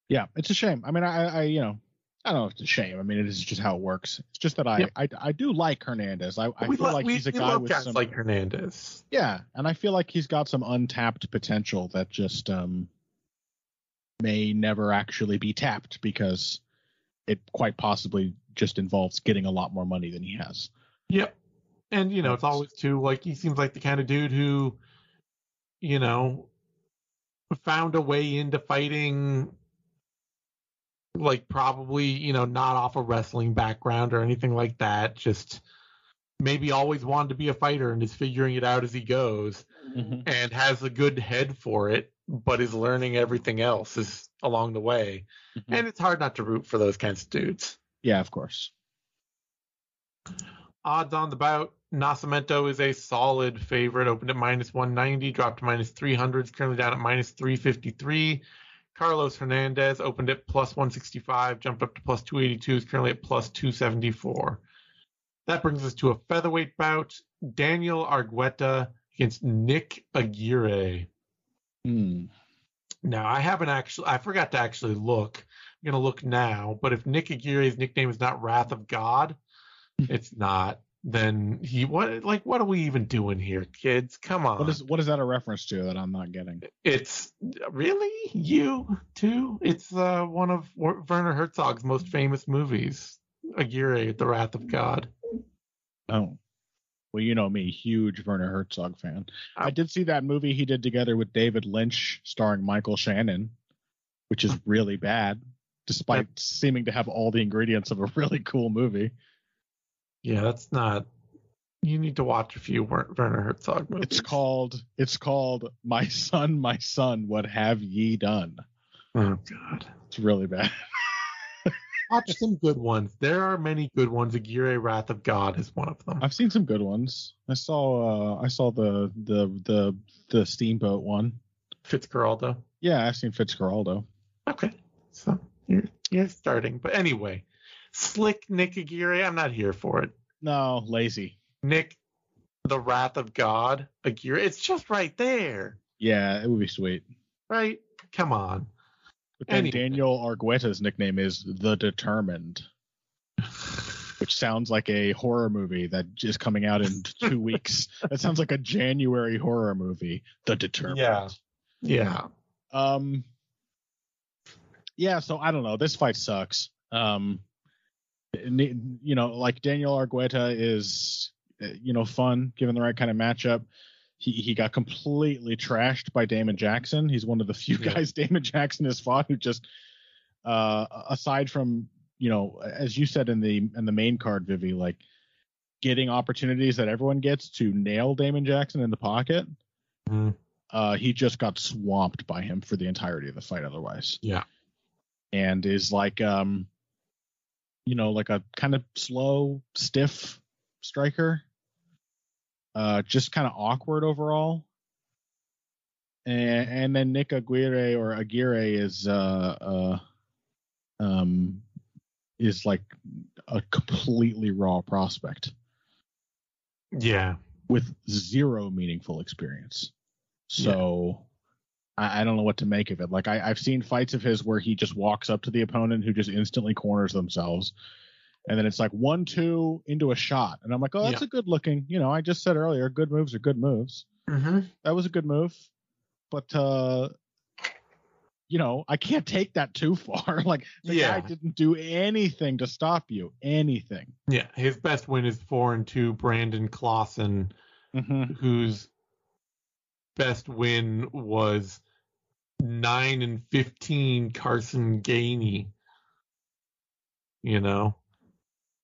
[SPEAKER 3] Yeah, it's a shame. I mean, I, I, you know, I don't know if it's a shame. I mean, it is just how it works. It's just that I,
[SPEAKER 2] Yep.
[SPEAKER 3] I, I do like Hernandez. I, I feel
[SPEAKER 2] lo-
[SPEAKER 3] like
[SPEAKER 2] we,
[SPEAKER 3] he's a
[SPEAKER 2] we
[SPEAKER 3] guy
[SPEAKER 2] love
[SPEAKER 3] with
[SPEAKER 2] guys
[SPEAKER 3] some,
[SPEAKER 2] like Hernandez.
[SPEAKER 3] yeah, and I feel like he's got some untapped potential that just um may never actually be tapped because it quite possibly just involves getting a lot more money than he has.
[SPEAKER 2] Yep. And you know, it's always too like he seems like the kind of dude who, you know, found a way into fighting like probably, you know, not off a wrestling background or anything like that. Just maybe always wanted to be a fighter and is figuring it out as he goes and has a good head for it, but is learning everything else is along the way.
[SPEAKER 3] Mhm.
[SPEAKER 2] And it's hard not to root for those kinds of dudes.
[SPEAKER 3] Yeah, of course.
[SPEAKER 2] odds on the bout. Nascimento is a solid favorite. Opened at minus 190, dropped to minus 300. Is currently down at minus 353. Carlos Hernandez opened at plus 165, jumped up to plus 282. Is currently at plus 274. That brings us to a featherweight bout. Daniel Argueta against Nick Aguirre.
[SPEAKER 3] Hmm.
[SPEAKER 2] Now, I haven't actually, I forgot to actually look. I'm going to look now. But if Nick Aguirre's nickname is not Wrath of God, it's not. Then he, what, like, what are we even doing here, kids? Come on.
[SPEAKER 3] What is what is that a reference to that I'm not getting?
[SPEAKER 2] it's really you too? It's uh, one of Werner Herzog's most famous movies, Aguirre, The Wrath of God.
[SPEAKER 3] Oh. Well, you know me, huge Werner Herzog fan. I did see that movie he did together with David Lynch, starring Michael Shannon, which is really bad, despite seeming to have all the ingredients of a really cool movie.
[SPEAKER 2] Yeah, that's not. You need to watch a few Wer- Werner Herzog movies.
[SPEAKER 3] It's called it's called My Son, My Son, What Have Ye Done?
[SPEAKER 2] Oh God.
[SPEAKER 3] It's really bad. <laughs>
[SPEAKER 2] Watch some good ones. There are many good ones. Aguirre, Wrath of God is one of them.
[SPEAKER 3] I've seen some good ones. I saw uh I saw the the the the steamboat one.
[SPEAKER 2] Fitzcarraldo.
[SPEAKER 3] Yeah, I've seen Fitzcarraldo.
[SPEAKER 2] Okay, so you're you're starting. But anyway, slick Nick Aguirre. I'm not here for it.
[SPEAKER 3] No, lazy.
[SPEAKER 2] Nick, the Wrath of God, Aguirre. It's just right there,
[SPEAKER 3] Yeah, it would be sweet.
[SPEAKER 2] right? Come on.
[SPEAKER 3] But then
[SPEAKER 2] Anyway.
[SPEAKER 3] Daniel Argueta's nickname is the Determined, which sounds like a horror movie that is coming out in <laughs> two weeks. That sounds like a January horror movie. The Determined.
[SPEAKER 2] Yeah. Yeah.
[SPEAKER 3] Um. Yeah. So I don't know. This fight sucks. Um. You know, like Daniel Argueta is, uh, you know, fun given the right kind of matchup. He he got completely trashed by Damon Jackson. He's one of the few
[SPEAKER 2] Yeah.
[SPEAKER 3] guys <laughs> Damon Jackson has fought who just, uh, aside from you know, as you said in the in the main card, Vivi, like getting opportunities that everyone gets to nail Damon Jackson in the pocket
[SPEAKER 2] Mhm.
[SPEAKER 3] uh, he just got swamped by him for the entirety of the fight otherwise.
[SPEAKER 2] Yeah.
[SPEAKER 3] And is like um you know, like a kind of slow, stiff striker. Uh just kind of awkward overall. And and then Nick Aguirre or Aguirre is uh uh um is like a completely raw prospect
[SPEAKER 2] Yeah.
[SPEAKER 3] with zero meaningful experience. So I, I don't know what to make of it. Like I, I've seen fights of his where he just walks up to the opponent who just instantly corners themselves. And then it's like one, two into a shot. And I'm like, oh, that's
[SPEAKER 2] Yeah.
[SPEAKER 3] a good looking, you know, I just said earlier, good moves are good moves.
[SPEAKER 2] Mm-hmm.
[SPEAKER 3] That was a good move. but uh, you know, I can't take that too far. <laughs> like the
[SPEAKER 2] Yeah.
[SPEAKER 3] guy didn't do anything to stop you. Anything.
[SPEAKER 2] Yeah, his best win is four and two. Brandon Clausen,
[SPEAKER 3] Mm-hmm.
[SPEAKER 2] whose best win was nine and fifteen. Carson Gainey. You know,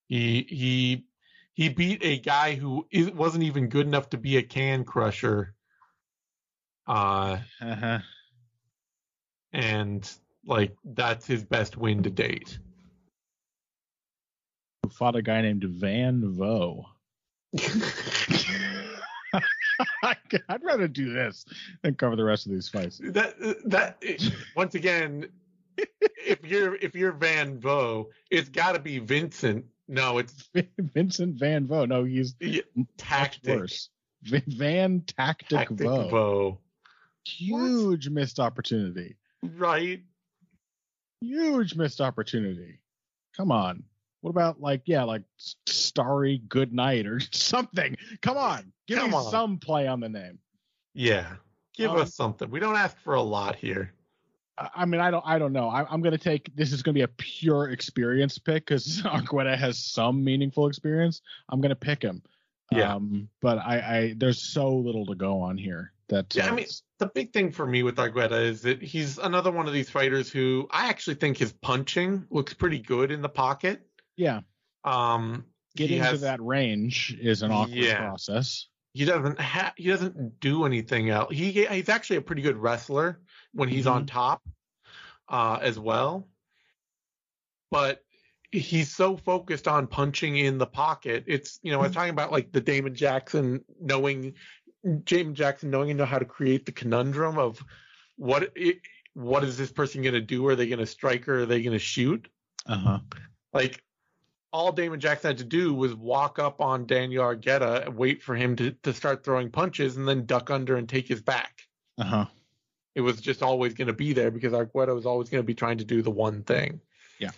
[SPEAKER 2] he he he beat a guy who wasn't even good enough to be a can crusher. Uh,
[SPEAKER 3] Uh-huh.
[SPEAKER 2] and like that's his best win to date.
[SPEAKER 3] Who fought a guy named Van Vo. <laughs> <laughs> I'd rather do this than cover the rest of these fights.
[SPEAKER 2] that that once again if you're if you're van Vo, it's got to be vincent no it's <laughs>
[SPEAKER 3] Vincent Van Vo. No, he's
[SPEAKER 2] yeah, tactic
[SPEAKER 3] worse. Van Tactic,
[SPEAKER 2] tactic
[SPEAKER 3] Vo.
[SPEAKER 2] Vo.
[SPEAKER 3] Huge missed opportunity.
[SPEAKER 2] right
[SPEAKER 3] Huge missed opportunity. Come on. What about like yeah, like Starry Good Night or <laughs> something? Come on, give
[SPEAKER 2] Come
[SPEAKER 3] me
[SPEAKER 2] on.
[SPEAKER 3] some play on the name.
[SPEAKER 2] yeah give
[SPEAKER 3] Um,
[SPEAKER 2] us something we don't ask for a lot here
[SPEAKER 3] I I mean, I don't, I don't know. I, I'm going to take this is going to be a pure experience pick because Argueta <laughs> has some meaningful experience. I'm going to pick him.
[SPEAKER 2] Yeah.
[SPEAKER 3] Um, but I, I, there's so little to go on here that.
[SPEAKER 2] Yeah, I
[SPEAKER 3] uh,
[SPEAKER 2] mean- the big thing for me with Argueta is that he's another one of these fighters who I actually think his punching looks pretty good in the pocket
[SPEAKER 3] yeah,
[SPEAKER 2] um
[SPEAKER 3] getting to that range is an awkward
[SPEAKER 2] Yeah.
[SPEAKER 3] process.
[SPEAKER 2] he doesn't ha- he doesn't do anything else. He he's actually a pretty good wrestler when he's on top, uh, as well. But he's so focused on punching in the pocket. It's you know I was talking about like the Damon Jackson knowing James Jackson knowing know how to create the conundrum of what it, what is this person going to do? Are they going to strike or are they going to shoot?
[SPEAKER 3] Uh huh.
[SPEAKER 2] like all Damon Jackson had to do was walk up on Daniel Argueta and wait for him to, to start throwing punches and then duck under and take his back.
[SPEAKER 3] Uh huh.
[SPEAKER 2] It was just always going to be there because Argueta was always going to be trying to do the one thing.
[SPEAKER 3] Yeah.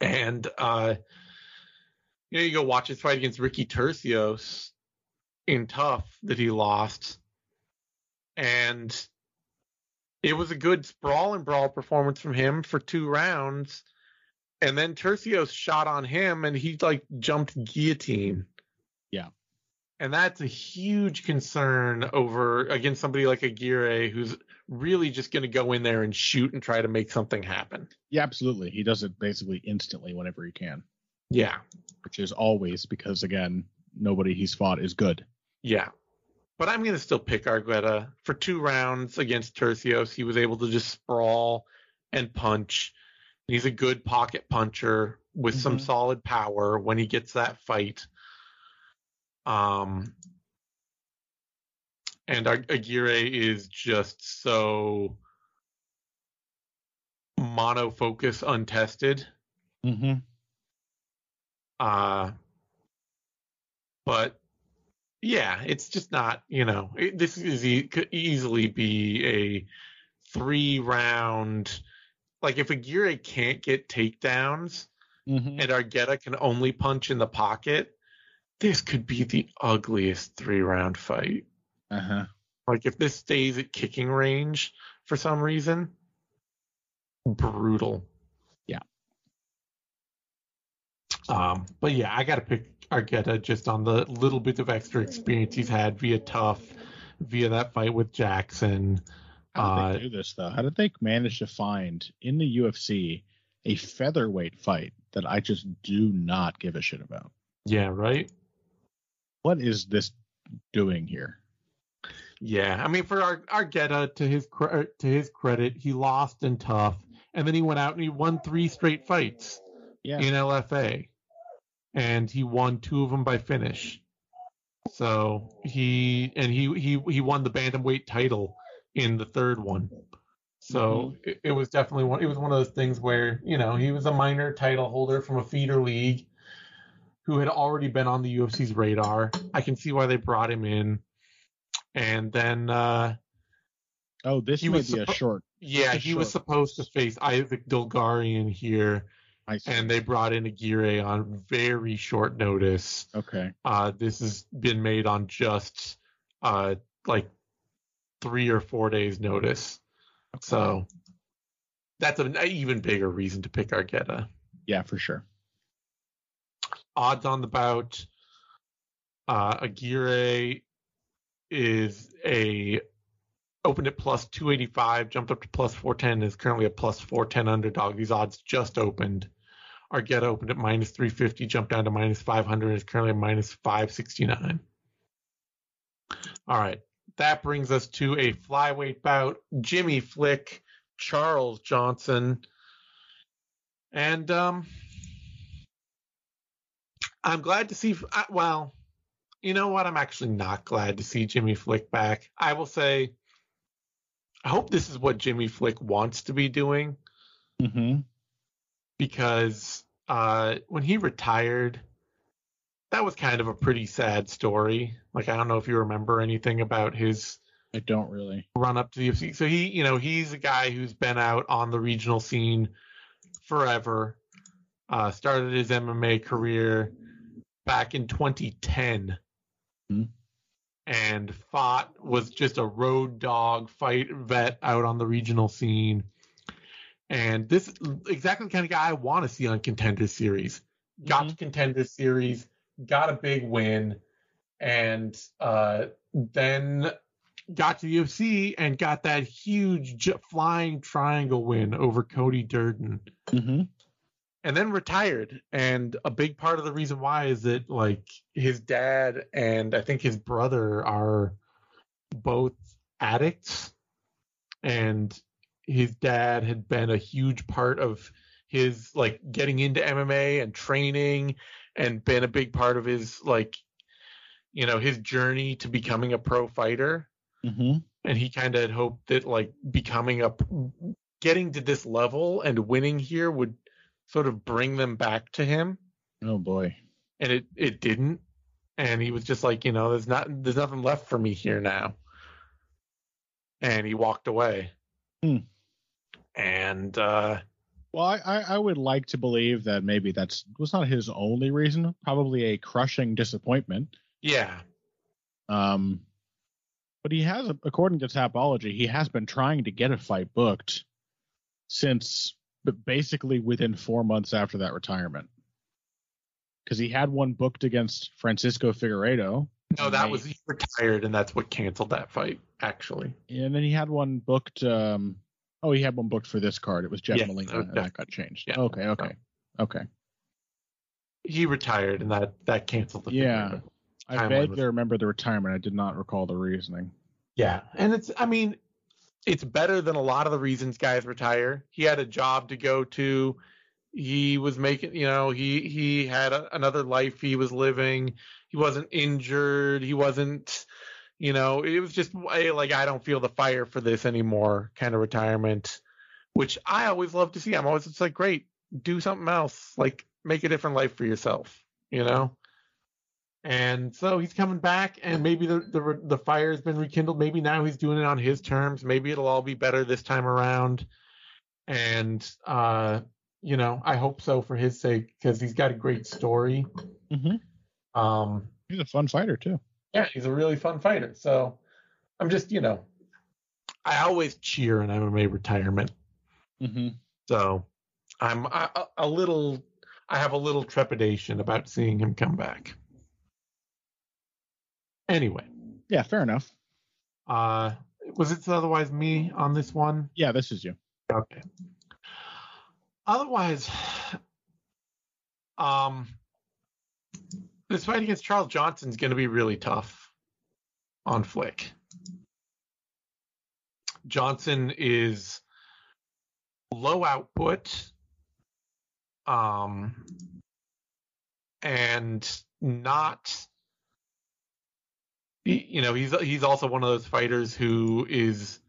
[SPEAKER 2] And uh you know, you go watch his fight against Ricky Turcios in TUF that he lost. And it was a good sprawl and brawl performance from him for two rounds. And then Turcios shot on him and he like jumped guillotine.
[SPEAKER 3] Yeah.
[SPEAKER 2] And that's a huge concern over against somebody like Aguirre who's really just going to go in there and shoot and try to make something happen.
[SPEAKER 3] Yeah, absolutely. He does it basically instantly whenever he can,
[SPEAKER 2] Yeah.
[SPEAKER 3] which is always because again, nobody he's fought is good.
[SPEAKER 2] Yeah. But I'm going to still pick Argueta for two rounds against Turcios. He was able to just sprawl and punch. He's a good pocket puncher with some
[SPEAKER 3] Mhm.
[SPEAKER 2] solid power when he gets that fight. Um, and Aguirre is just so monofocus untested.
[SPEAKER 3] Mm-hmm.
[SPEAKER 2] Uh, but yeah, it's just not, you know, it, this is e- could easily be a three round. Like if Aguirre can't get takedowns
[SPEAKER 3] Mm-hmm.
[SPEAKER 2] and Argueta can only punch in the pocket, this could be the ugliest three round fight.
[SPEAKER 3] Uh huh.
[SPEAKER 2] Like if this stays at kicking range for some reason, brutal.
[SPEAKER 3] Yeah.
[SPEAKER 2] Um, but yeah, I gotta pick Argueta just on the little bit of extra experience he's had via TUF, via that fight with Jackson.
[SPEAKER 3] How did
[SPEAKER 2] Uh,
[SPEAKER 3] they do this though? How did they manage to find in the UFC a featherweight fight that I just do not give a shit about?
[SPEAKER 2] Yeah, right.
[SPEAKER 3] What is this doing here?
[SPEAKER 2] Yeah, I mean, for Ar- Argueta, to his cre- er, to his credit, he lost in TUF, and then he went out and he won three straight fights
[SPEAKER 3] Yeah.
[SPEAKER 2] in LFA, and he won two of them by finish. So he and he he he won the bantamweight title in the third one. So it, it was definitely one. It was one of those things where you know he was a minor title holder from a feeder league who had already been on the UFC's radar. I can see why they brought him in. And then
[SPEAKER 3] Oh,
[SPEAKER 2] uh
[SPEAKER 3] this
[SPEAKER 2] He was
[SPEAKER 3] be a short.
[SPEAKER 2] yeah,
[SPEAKER 3] a
[SPEAKER 2] he was supposed to face Isaac Dulgarian here,
[SPEAKER 3] I see.
[SPEAKER 2] and they brought in Aguirre on very short notice.
[SPEAKER 3] okay.
[SPEAKER 2] Uh, this has been made on just uh, like three or four days notice. So that's an even bigger reason to pick Argueta.
[SPEAKER 3] Yeah, for sure.
[SPEAKER 2] Odds on the bout. Uh, Aguirre is a opened at plus 285, jumped up to plus 410, is currently a plus 410 underdog. These odds just opened. Argueta opened at minus 350, jumped down to minus 500, is currently at minus 569. All right, that brings us to a flyweight bout. Jimmy Flick, Charles Johnson, and um, I'm glad to see. Well, you know what? I'm actually not glad to see Jimmy Flick back. I will say, I hope this is what Jimmy Flick wants to be doing.
[SPEAKER 3] Mm-hmm.
[SPEAKER 2] Because uh, when he retired, that was kind of a pretty sad story. Like I don't know if you remember anything about his
[SPEAKER 3] I don't really
[SPEAKER 2] run up to the UFC. So he, you know, he's a guy who's been out on the regional scene forever. Uh, started his MMA career back in 2010
[SPEAKER 3] hmm.
[SPEAKER 2] and fought was just a road dog fight vet out on the regional scene. And this exactly the kind of guy I want to see on Contender Series. Got mm-hmm. to Contender Series, got a big win, and uh, then got to the UFC and got that huge flying triangle win over Cody Durden.
[SPEAKER 3] Mm-hmm.
[SPEAKER 2] And then retired. And a big part of the reason why is that like his dad and I think his brother are both addicts. And his dad had been a huge part of his like getting into MMA and training and been a big part of his like you know his journey to becoming a pro fighter.
[SPEAKER 3] Mm-hmm.
[SPEAKER 2] and he kind of had hoped that like becoming a getting to this level and winning here would sort of bring them back to him.
[SPEAKER 3] Oh boy.
[SPEAKER 2] And it it didn't. And he was just like you know there's not there's nothing left for me here now. And he walked away.
[SPEAKER 3] Hmm.
[SPEAKER 2] and uh
[SPEAKER 3] well, I, I would like to believe that maybe that's was not his only reason. Probably a crushing disappointment.
[SPEAKER 2] Yeah.
[SPEAKER 3] Um, but he has, according to Tapology, he has been trying to get a fight booked since basically within four months after that retirement. Because he had one booked against Francisco Figueiredo.
[SPEAKER 2] No, that was he retired, and that's what canceled that fight, actually.
[SPEAKER 3] And then he had one booked. Um, Oh, he had one booked for this card. It was Jeff yeah, and that got changed. Yeah. Okay, okay, okay.
[SPEAKER 2] He retired, and that that canceled the.
[SPEAKER 3] Yeah, I vaguely remember the retirement. I did not recall the reasoning.
[SPEAKER 2] Yeah, and it's. I mean, it's better than a lot of the reasons guys retire. He had a job to go to. He was making, you know, he he had a, another life he was living. He wasn't injured. He wasn't you know, it was just like I don't feel the fire for this anymore kind of retirement, which I always love to see. I'm always it's like great, do something else, like make a different life for yourself, you know. And so he's coming back, and maybe the the the fire has been rekindled. Maybe now he's doing it on his terms. Maybe it'll all be better this time around. And uh, you know, I hope so for his sake because he's got a great story.
[SPEAKER 3] Mm-hmm.
[SPEAKER 2] Um,
[SPEAKER 3] he's a fun fighter too
[SPEAKER 2] yeah, he's a really fun fighter. So I'm just, you know, I always cheer an MMA retirement.
[SPEAKER 3] Mm-hmm.
[SPEAKER 2] So I'm a, a, little, I have a little trepidation about seeing him come back. Anyway.
[SPEAKER 3] Yeah, fair enough.
[SPEAKER 2] Uh, was it otherwise me on this one?
[SPEAKER 3] Yeah, this is you.
[SPEAKER 2] Okay. Otherwise, <sighs> um, this fight against Charles Johnson is going to be really tough on Flick. Johnson is low output, um, and not. You know, he's he's also one of those fighters who is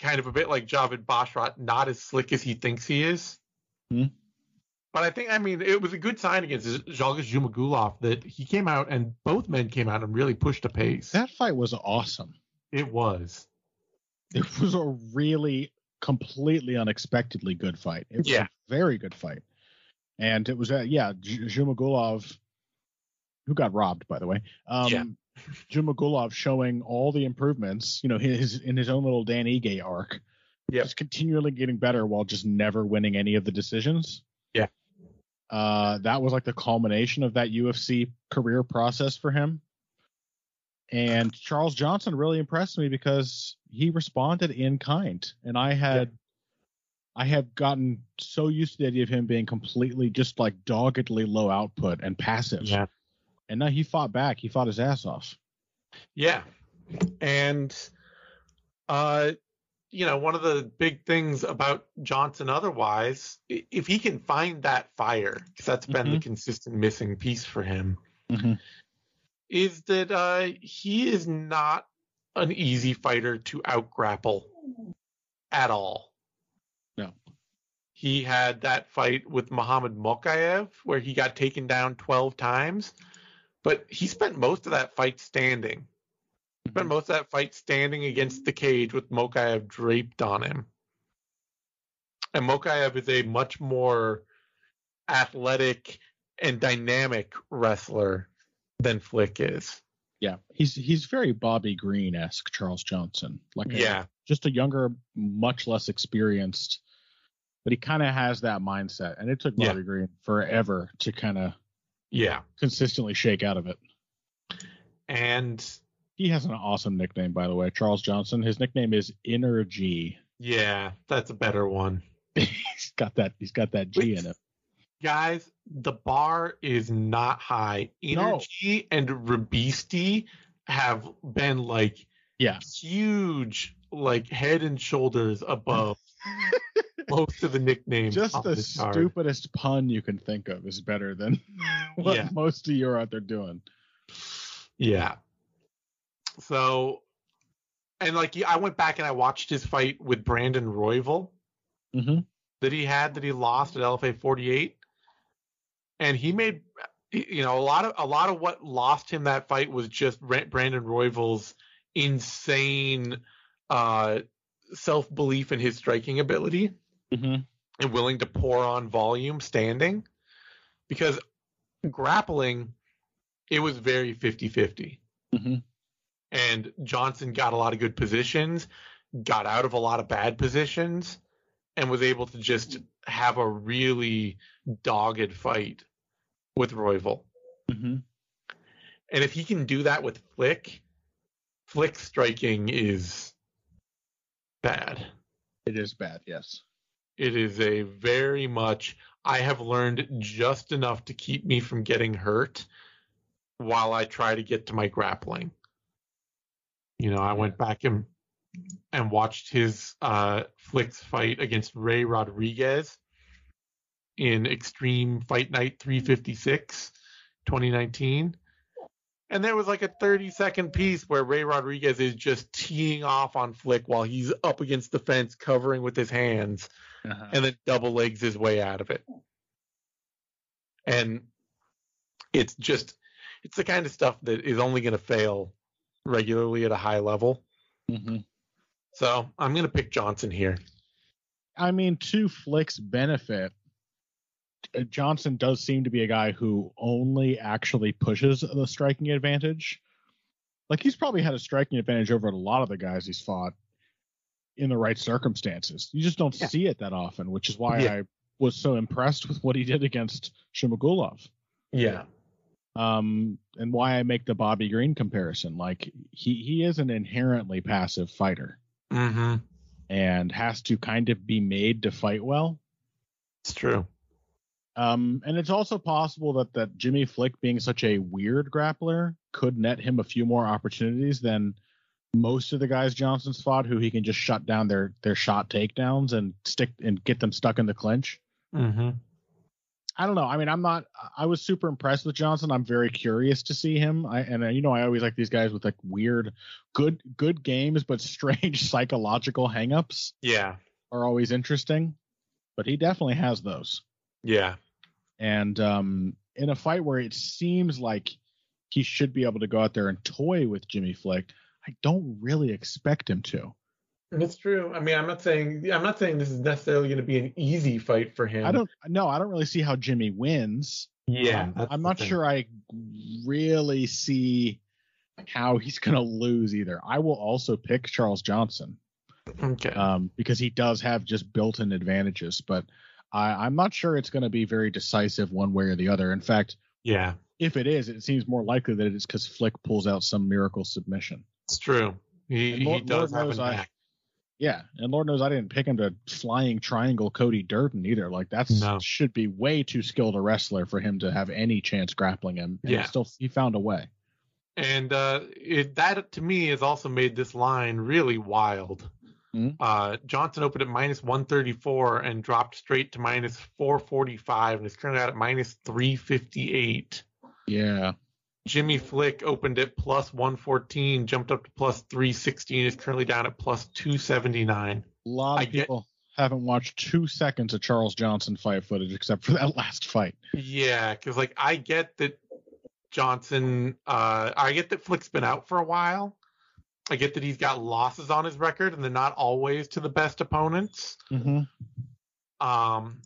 [SPEAKER 2] kind of a bit like Javid Basharat, not as slick as he thinks he is.
[SPEAKER 3] Mm-hmm.
[SPEAKER 2] But I think, I mean, it was a good sign against Zhalgas Zhumagulov that he came out and both men came out and really pushed a pace.
[SPEAKER 3] That fight was awesome.
[SPEAKER 2] It was.
[SPEAKER 3] It was a really completely unexpectedly good fight. It was
[SPEAKER 2] yeah.
[SPEAKER 3] a very good fight. And it was, uh, yeah, Zhumagulov, who got robbed, by the way. Um,
[SPEAKER 2] yeah. <laughs>
[SPEAKER 3] Zhumagulov showing all the improvements, you know, his in his own little Dan Ige arc.
[SPEAKER 2] Yep.
[SPEAKER 3] Just continually getting better while just never winning any of the decisions.
[SPEAKER 2] Yeah.
[SPEAKER 3] Uh, that was like the culmination of that UFC career process for him. And Charles Johnson really impressed me because he responded in kind. And I had I have gotten so used to the idea of him being completely just like doggedly low output and passive.
[SPEAKER 2] Yeah.
[SPEAKER 3] And now he fought back. He fought his ass off.
[SPEAKER 2] Yeah. And uh you know, one of the big things about Johnson otherwise, if he can find that fire, because that's been the consistent missing piece for him,
[SPEAKER 3] Mhm.
[SPEAKER 2] is that uh he is not an easy fighter to outgrapple at all.
[SPEAKER 3] No.
[SPEAKER 2] He had that fight with Muhammad Mokaev where he got taken down 12 times, but he spent most of that fight standing. Mm-hmm. Spent most of that fight standing against the cage with Mokaev draped on him. And Mokaev is a much more athletic and dynamic wrestler than Flick is.
[SPEAKER 3] Yeah. He's he's very Bobby Green esque, Charles Johnson. Like a-
[SPEAKER 2] Yeah.
[SPEAKER 3] just a younger, much less experienced, but he kind of has that mindset. And it took
[SPEAKER 2] Yeah.
[SPEAKER 3] Bobby Green forever to kind of
[SPEAKER 2] Yeah.
[SPEAKER 3] consistently shake out of it.
[SPEAKER 2] And
[SPEAKER 3] He has an awesome nickname, by the way, Charles Johnson. His nickname is Inner G.
[SPEAKER 2] yeah, that's a better one. <laughs>
[SPEAKER 3] he's got that. He's got that G in it.
[SPEAKER 2] Guys, the bar is not high.
[SPEAKER 3] No.
[SPEAKER 2] Energy and Rabisti have been like
[SPEAKER 3] Yeah.
[SPEAKER 2] huge, like head and shoulders above <laughs> most of the nicknames.
[SPEAKER 3] Just the
[SPEAKER 2] this card.
[SPEAKER 3] stupidest pun you can think of is better than <laughs> what
[SPEAKER 2] Yeah.
[SPEAKER 3] most of you are out there doing.
[SPEAKER 2] Yeah. So, and like I went back and I watched his fight with Brandon Royval
[SPEAKER 3] Mm-hmm.
[SPEAKER 2] that he had that he lost at LFA 48, and he made you know a lot of a lot of what lost him that fight was just Brandon Royval's insane uh, self belief in his striking ability
[SPEAKER 3] Mm-hmm.
[SPEAKER 2] and willing to pour on volume standing because grappling it was very 50-50
[SPEAKER 3] Mm-hmm.
[SPEAKER 2] And Johnson got a lot of good positions, got out of a lot of bad positions, and was able to just have a really dogged fight with Royval.
[SPEAKER 3] Mm-hmm.
[SPEAKER 2] And if he can do that with Flick, Flick striking is bad.
[SPEAKER 3] It is bad, yes.
[SPEAKER 2] It is a very much I have learned just enough to keep me from getting hurt while I try to get to my grappling. You know, I went back and and watched his uh Flicks fight against Ray Rodriguez in Extreme Fight Night 356 2019. And there was like a 30 second piece where Ray Rodriguez is just teeing off on Flick while he's up against the fence covering with his hands
[SPEAKER 3] Uh-huh.
[SPEAKER 2] and then double legs his way out of it. And it's just it's the kind of stuff that is only going to fail regularly at a high level.
[SPEAKER 3] Mm-hmm.
[SPEAKER 2] So I'm going to pick Johnson here.
[SPEAKER 3] I mean, to Flick's benefit, uh, Johnson does seem to be a guy who only actually pushes the striking advantage. Like he's probably had a striking advantage over a lot of the guys he's fought in the right circumstances. You just don't
[SPEAKER 2] Yeah.
[SPEAKER 3] see it that often, which is why
[SPEAKER 2] Yeah.
[SPEAKER 3] I was so impressed with what he did against Zhumagulov.
[SPEAKER 2] Yeah.
[SPEAKER 3] Um, and why I make the Bobby Green comparison. Like he he is an inherently passive fighter
[SPEAKER 2] Mm-hmm.
[SPEAKER 3] and has to kind of be made to fight well.
[SPEAKER 2] It's true.
[SPEAKER 3] Um, and it's also possible that that Jimmy Flick being such a weird grappler could net him a few more opportunities than most of the guys Johnson's fought, who he can just shut down their their shot takedowns and stick and get them stuck in the clinch.
[SPEAKER 2] Mm-hmm.
[SPEAKER 3] I don't know. I mean, I'm not. I was super impressed with Johnson. I'm very curious to see him. I and uh, you know, I always like these guys with like weird, good good games, but <laughs> strange psychological hangups
[SPEAKER 2] Yeah.
[SPEAKER 3] are always interesting. But he definitely has those.
[SPEAKER 2] Yeah.
[SPEAKER 3] And um, in a fight where it seems like he should be able to go out there and toy with Jimmy Flick, I don't really expect him to.
[SPEAKER 2] It's true. I mean, I'm not saying I'm not saying this is necessarily going to be an easy fight for him.
[SPEAKER 3] I don't no, I don't really see how Jimmy wins.
[SPEAKER 2] Yeah.
[SPEAKER 3] Um, I'm not
[SPEAKER 2] thing.
[SPEAKER 3] sure I really see how he's going to lose either. I will also pick Charles Johnson
[SPEAKER 2] Okay.
[SPEAKER 3] um, because he does have just built-in advantages, but I, I'm not sure it's going to be very decisive one way or the other. In fact,
[SPEAKER 2] yeah,
[SPEAKER 3] if it is, it seems more likely that it is because Flick pulls out some miracle submission.
[SPEAKER 2] it's true. He,
[SPEAKER 3] And Lord-
[SPEAKER 2] he does
[SPEAKER 3] Lord
[SPEAKER 2] have
[SPEAKER 3] knows
[SPEAKER 2] a
[SPEAKER 3] I-
[SPEAKER 2] knack.
[SPEAKER 3] Yeah, and Lord knows I didn't pick him to flying triangle Cody Durden either. Like that
[SPEAKER 2] No.
[SPEAKER 3] should be way too skilled a wrestler for him to have any chance grappling him. And
[SPEAKER 2] Yeah.
[SPEAKER 3] still he found a way.
[SPEAKER 2] And uh, it, that to me has also made this line really wild.
[SPEAKER 3] Mhm.
[SPEAKER 2] Uh, Johnson opened at minus 134 and dropped straight to minus 445 and is currently out at minus 358.
[SPEAKER 3] Yeah.
[SPEAKER 2] Jimmy Flick opened at plus 114, jumped up to plus 316, is currently down at plus 279.
[SPEAKER 3] A lot of
[SPEAKER 2] I get-
[SPEAKER 3] people haven't watched two seconds of Charles Johnson fight footage except for <laughs> that last fight.
[SPEAKER 2] Yeah, because like I get that Johnson, uh, I get that Flick's been out for a while. I get that he's got losses on his record, and they're not always to the best opponents.
[SPEAKER 3] Mm-hmm.
[SPEAKER 2] Um,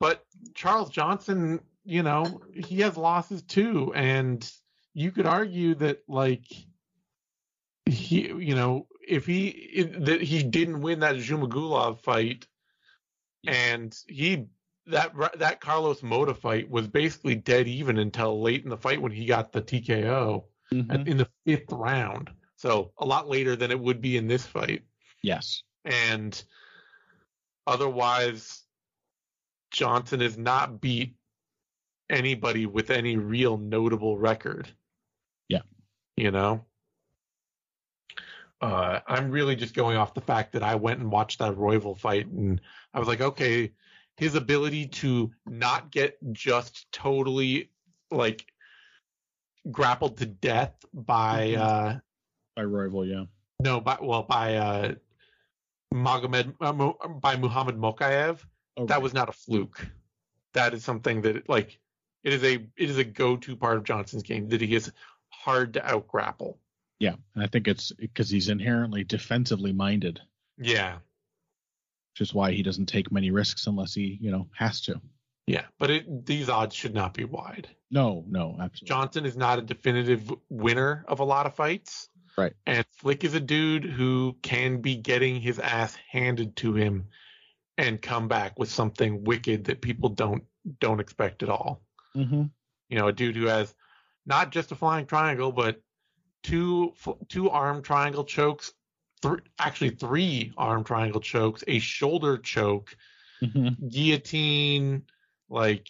[SPEAKER 2] but Charles Johnson, you know, he has losses too, and you could argue that like he, you know, if he if, that he didn't win that Zhumagulov fight, and he that that Carlos Mota fight was basically dead even until late in the fight when he got the TKO
[SPEAKER 3] Mhm.
[SPEAKER 2] in the fifth round. So a lot later than it would be in this fight
[SPEAKER 3] Yes.
[SPEAKER 2] and otherwise Johnson is not beat anybody with any real notable record.
[SPEAKER 3] Yeah.
[SPEAKER 2] You know? Uh, I'm really just going off the fact that I went and watched that Royval fight and I was like, okay, his ability to not get just totally like grappled to death by
[SPEAKER 3] Mhm.
[SPEAKER 2] uh
[SPEAKER 3] By Royval, yeah.
[SPEAKER 2] no, by well by uh, Magomed uh, by Muhammad Mokaev.
[SPEAKER 3] Oh,
[SPEAKER 2] That
[SPEAKER 3] right.
[SPEAKER 2] was not a fluke. That is something that like it is a it is a go to part of Johnson's game that he is hard to out grapple.
[SPEAKER 3] yeah, and I think it's because he's inherently defensively minded,
[SPEAKER 2] Yeah,
[SPEAKER 3] which is why he doesn't take many risks unless he, you know, has to.
[SPEAKER 2] yeah, but it, these odds should not be wide.
[SPEAKER 3] No, no, absolutely.
[SPEAKER 2] Johnson is not a definitive winner of a lot of fights.
[SPEAKER 3] Right.
[SPEAKER 2] And Flick is a dude who can be getting his ass handed to him and come back with something wicked that people don't don't expect at all.
[SPEAKER 3] Mm-hmm.
[SPEAKER 2] You know, a dude who has not just a flying triangle, but two two arm triangle chokes, three actually three arm triangle chokes, a shoulder choke,
[SPEAKER 3] Mm-hmm.
[SPEAKER 2] guillotine, like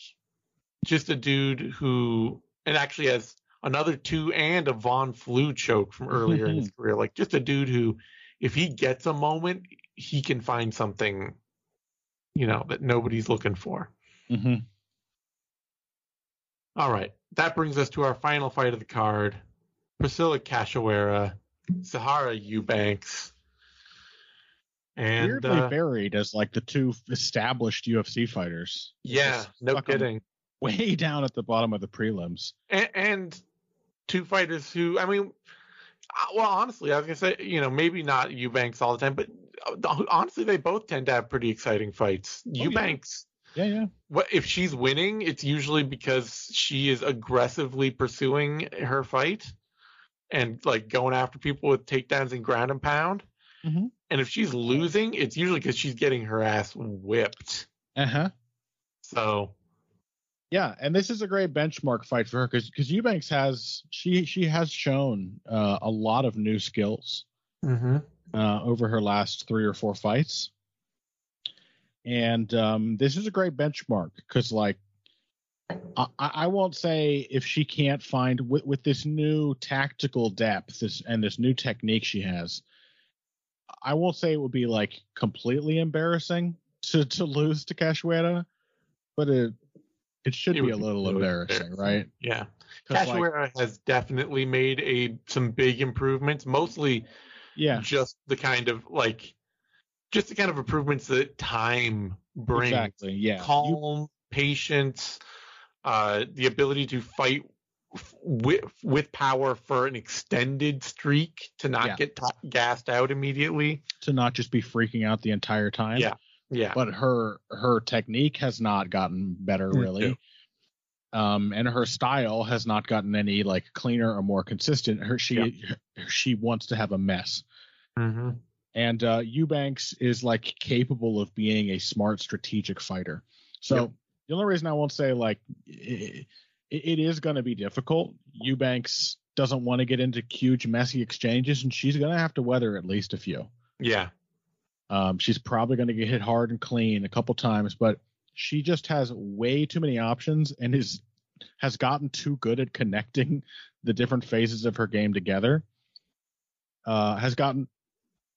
[SPEAKER 2] just a dude who and actually has another two and a Von Flue choke from earlier in his career. Like just a dude who, if he gets a moment, he can find something, you know, that nobody's looking for.
[SPEAKER 3] Mm-hmm.
[SPEAKER 2] All right. That brings us to our final fight of the card. Priscila Cachoeira, Sijara Eubanks. And
[SPEAKER 3] Weirdly
[SPEAKER 2] uh,
[SPEAKER 3] buried as like the two established UFC fighters.
[SPEAKER 2] yeah, no kidding.
[SPEAKER 3] Way <laughs> down at the bottom of the prelims.
[SPEAKER 2] and, and two fighters who, I mean, uh, well, honestly, I was gonna say, you know, maybe not Eubanks all the time, but uh, honestly, they both tend to have pretty exciting fights.
[SPEAKER 3] yeah.
[SPEAKER 2] Eubanks,
[SPEAKER 3] Yeah, yeah.
[SPEAKER 2] what if she's winning? It's usually because she is aggressively pursuing her fight and like going after people with takedowns and ground and pound.
[SPEAKER 3] Mhm.
[SPEAKER 2] And if she's losing, it's usually because she's getting her ass whipped.
[SPEAKER 3] Uh huh.
[SPEAKER 2] So
[SPEAKER 3] Yeah, and this is a great benchmark fight for her because because Eubanks has she she has shown uh, a lot of new skills uh, over her last three or four fights, and um, this is a great benchmark because like I, I won't say if she can't find with with this new tactical depth this and this new technique she has, I won't say it would be like completely embarrassing to to lose to Cachoeira, but it it should
[SPEAKER 2] It
[SPEAKER 3] be a little
[SPEAKER 2] really
[SPEAKER 3] embarrassing, right?
[SPEAKER 2] Yeah.
[SPEAKER 3] 'Cause, like,
[SPEAKER 2] has definitely made a some big improvements, mostly
[SPEAKER 3] yeah,
[SPEAKER 2] just the kind of like just the kind of improvements that time brings.
[SPEAKER 3] exactly. Yeah, You-
[SPEAKER 2] Calm, patience, uh, the ability to fight with with power for an extended streak to not
[SPEAKER 3] Yeah.
[SPEAKER 2] get t- gassed out immediately.
[SPEAKER 3] to not just be freaking out the entire time.
[SPEAKER 2] Yeah. Yeah.
[SPEAKER 3] but her her technique has not gotten better
[SPEAKER 2] Mm,
[SPEAKER 3] really. Um, and her style has not gotten any like cleaner or more consistent. Her she she wants to have a mess.
[SPEAKER 2] Mm-hmm.
[SPEAKER 3] And uh, Eubanks is like capable of being a smart strategic fighter. So
[SPEAKER 2] Yep.
[SPEAKER 3] the only reason I won't say like it, it is going to be difficult. Eubanks doesn't want to get into huge messy exchanges, and she's going to have to weather at least a few.
[SPEAKER 2] Yeah.
[SPEAKER 3] Um, she's probably going to get hit hard and clean a couple times, but she just has way too many options and is has gotten too good at connecting <laughs> the different phases of her game together. Uh, has gotten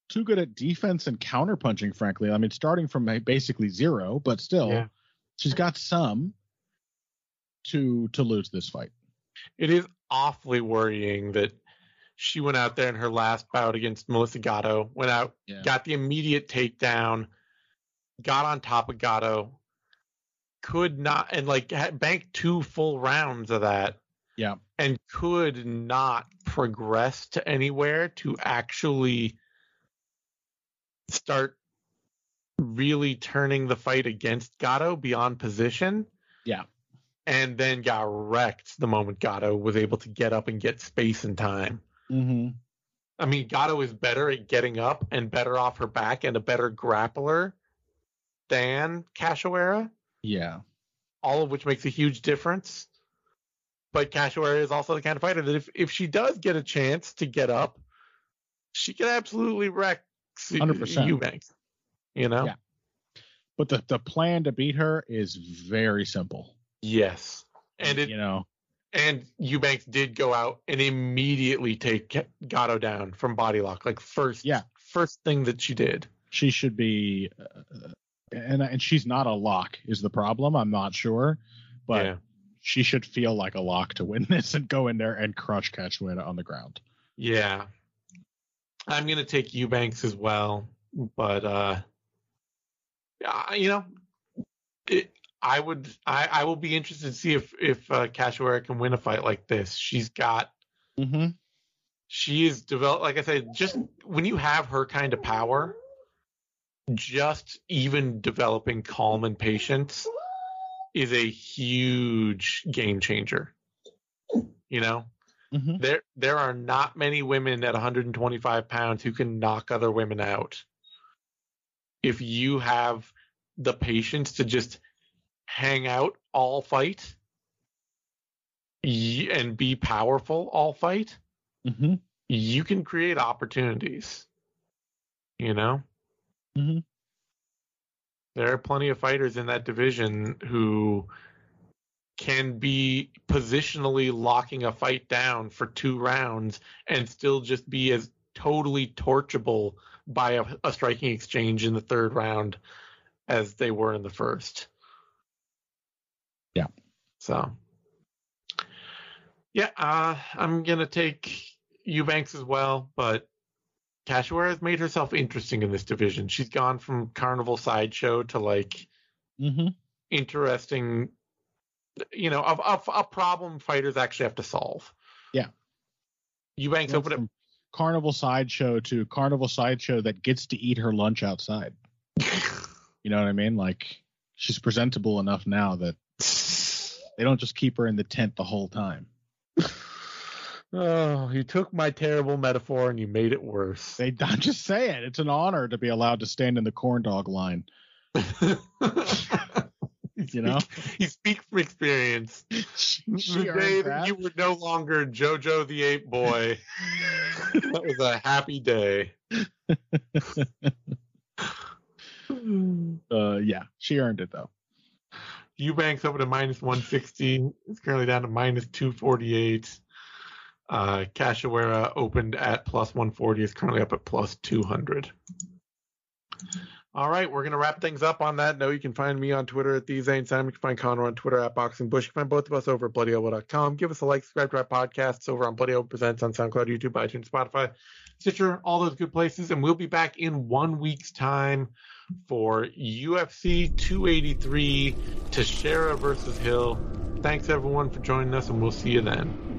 [SPEAKER 3] too good at defense and counterpunching. Frankly, I mean, starting from basically zero, but still,
[SPEAKER 2] Yeah.
[SPEAKER 3] she's got some to to lose this fight.
[SPEAKER 2] It is awfully worrying that she went out there in her last bout against Melissa Gatto, went out,
[SPEAKER 3] Yeah.
[SPEAKER 2] got the immediate takedown, got on top of Gatto, could not, and like had banked two full rounds of that.
[SPEAKER 3] Yeah.
[SPEAKER 2] And could not progress to anywhere to actually start really turning the fight against Gatto beyond position.
[SPEAKER 3] Yeah.
[SPEAKER 2] And then got wrecked the moment Gatto was able to get up and get space and time.
[SPEAKER 3] Mm-hmm.
[SPEAKER 2] I mean, Gatto is better at getting up and better off her back and a better grappler than Cachoeira,
[SPEAKER 3] Yeah.
[SPEAKER 2] all of which makes a huge difference. But Cachoeira is also the kind of fighter that if, if she does get a chance to get up, she can absolutely wreck
[SPEAKER 3] 100%.
[SPEAKER 2] Eubanks. You know?
[SPEAKER 3] Yeah. But the the plan to beat her is very simple.
[SPEAKER 2] Yes. And it
[SPEAKER 3] you know,
[SPEAKER 2] and Eubanks did go out and immediately take Gatto down from body lock, like first
[SPEAKER 3] Yeah.
[SPEAKER 2] first thing that she did.
[SPEAKER 3] she should be, uh, and and she's not a lock is the problem. I'm not sure, but
[SPEAKER 2] yeah.
[SPEAKER 3] she should feel like a lock to win <laughs> this and go in there and crush Cachoeira on the ground.
[SPEAKER 2] Yeah. I'm gonna take Eubanks as well, but uh yeah, you know, it, I would I, I will be interested to see if if uh, Cachoeira can win a fight like this. She's got
[SPEAKER 3] Mm-hmm.
[SPEAKER 2] she is developed like I said, just when you have her kind of power, just even developing calm and patience is a huge game changer. You know?
[SPEAKER 3] Mm-hmm.
[SPEAKER 2] there there are not many women at 125 pounds who can knock other women out if you have the patience to just hang out all fight and be powerful all fight
[SPEAKER 3] Mm-hmm.
[SPEAKER 2] you can create opportunities you know
[SPEAKER 3] Mhm.
[SPEAKER 2] there are plenty of fighters in that division who can be positionally locking a fight down for two rounds and still just be as totally torchable by a, a striking exchange in the third round as they were in the first.
[SPEAKER 3] Yeah.
[SPEAKER 2] So, yeah, uh, I'm gonna take Eubanks as well, but Cachoeira has made herself interesting in this division. She's gone from carnival sideshow to like
[SPEAKER 3] Mm-hmm.
[SPEAKER 2] interesting, you know, of of a problem fighters actually have to solve.
[SPEAKER 3] Yeah.
[SPEAKER 2] Eubanks opened
[SPEAKER 3] From carnival sideshow to carnival sideshow that gets to eat her lunch outside. <laughs> You know what I mean? Like she's presentable enough now that they don't just keep her in the tent the whole time. <sighs>
[SPEAKER 2] oh, you took my terrible metaphor and you made it worse.
[SPEAKER 3] They <laughs> I'm just saying it's an honor to be allowed to stand in the corn dog line. <laughs> <laughs> You know?
[SPEAKER 2] you speak from experience. <laughs> the day
[SPEAKER 3] that.
[SPEAKER 2] that you were no longer Jojo the Ape Boy, <laughs> that was a happy day.
[SPEAKER 3] uh, yeah, she earned it though.
[SPEAKER 2] Eubanks opened to minus 160. It's currently down to minus 248. Uh, Cachoeira opened at plus 140. Is currently up at plus 200. All right, we're going to wrap things up on that note. You can find me on Twitter at the Zane Simon. You can find Connor on Twitter at Boxing Bush. You can find both of us over at BloodyElbow.com. Give us a like, subscribe to our podcasts over on Bloody Presents on SoundCloud, YouTube, iTunes, Spotify, Stitcher, all those good places. And we'll be back in one week's time for UFC 283 Teixeira versus Hill. Thanks everyone for joining us, and we'll see you then.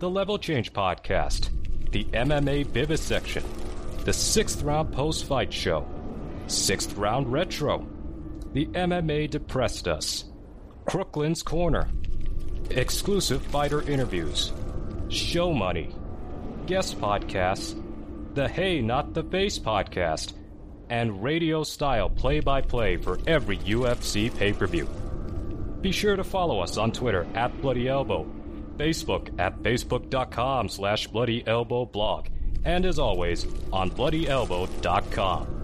[SPEAKER 1] the Level Change Podcast, the MMA Vivisection, the Sixth Round Post Fight Show, Sixth Round Retro, the MMA Depressed Us, Crooklyn's Corner, exclusive fighter interviews, show money, guest podcasts, the Hey Not the Face podcast, and radio style play by play for every UFC pay per view. Be sure to follow us on Twitter at Bloody Elbow, Facebook at facebook.com slash Bloody Elbow blog, and as always, on BloodyElbow.com.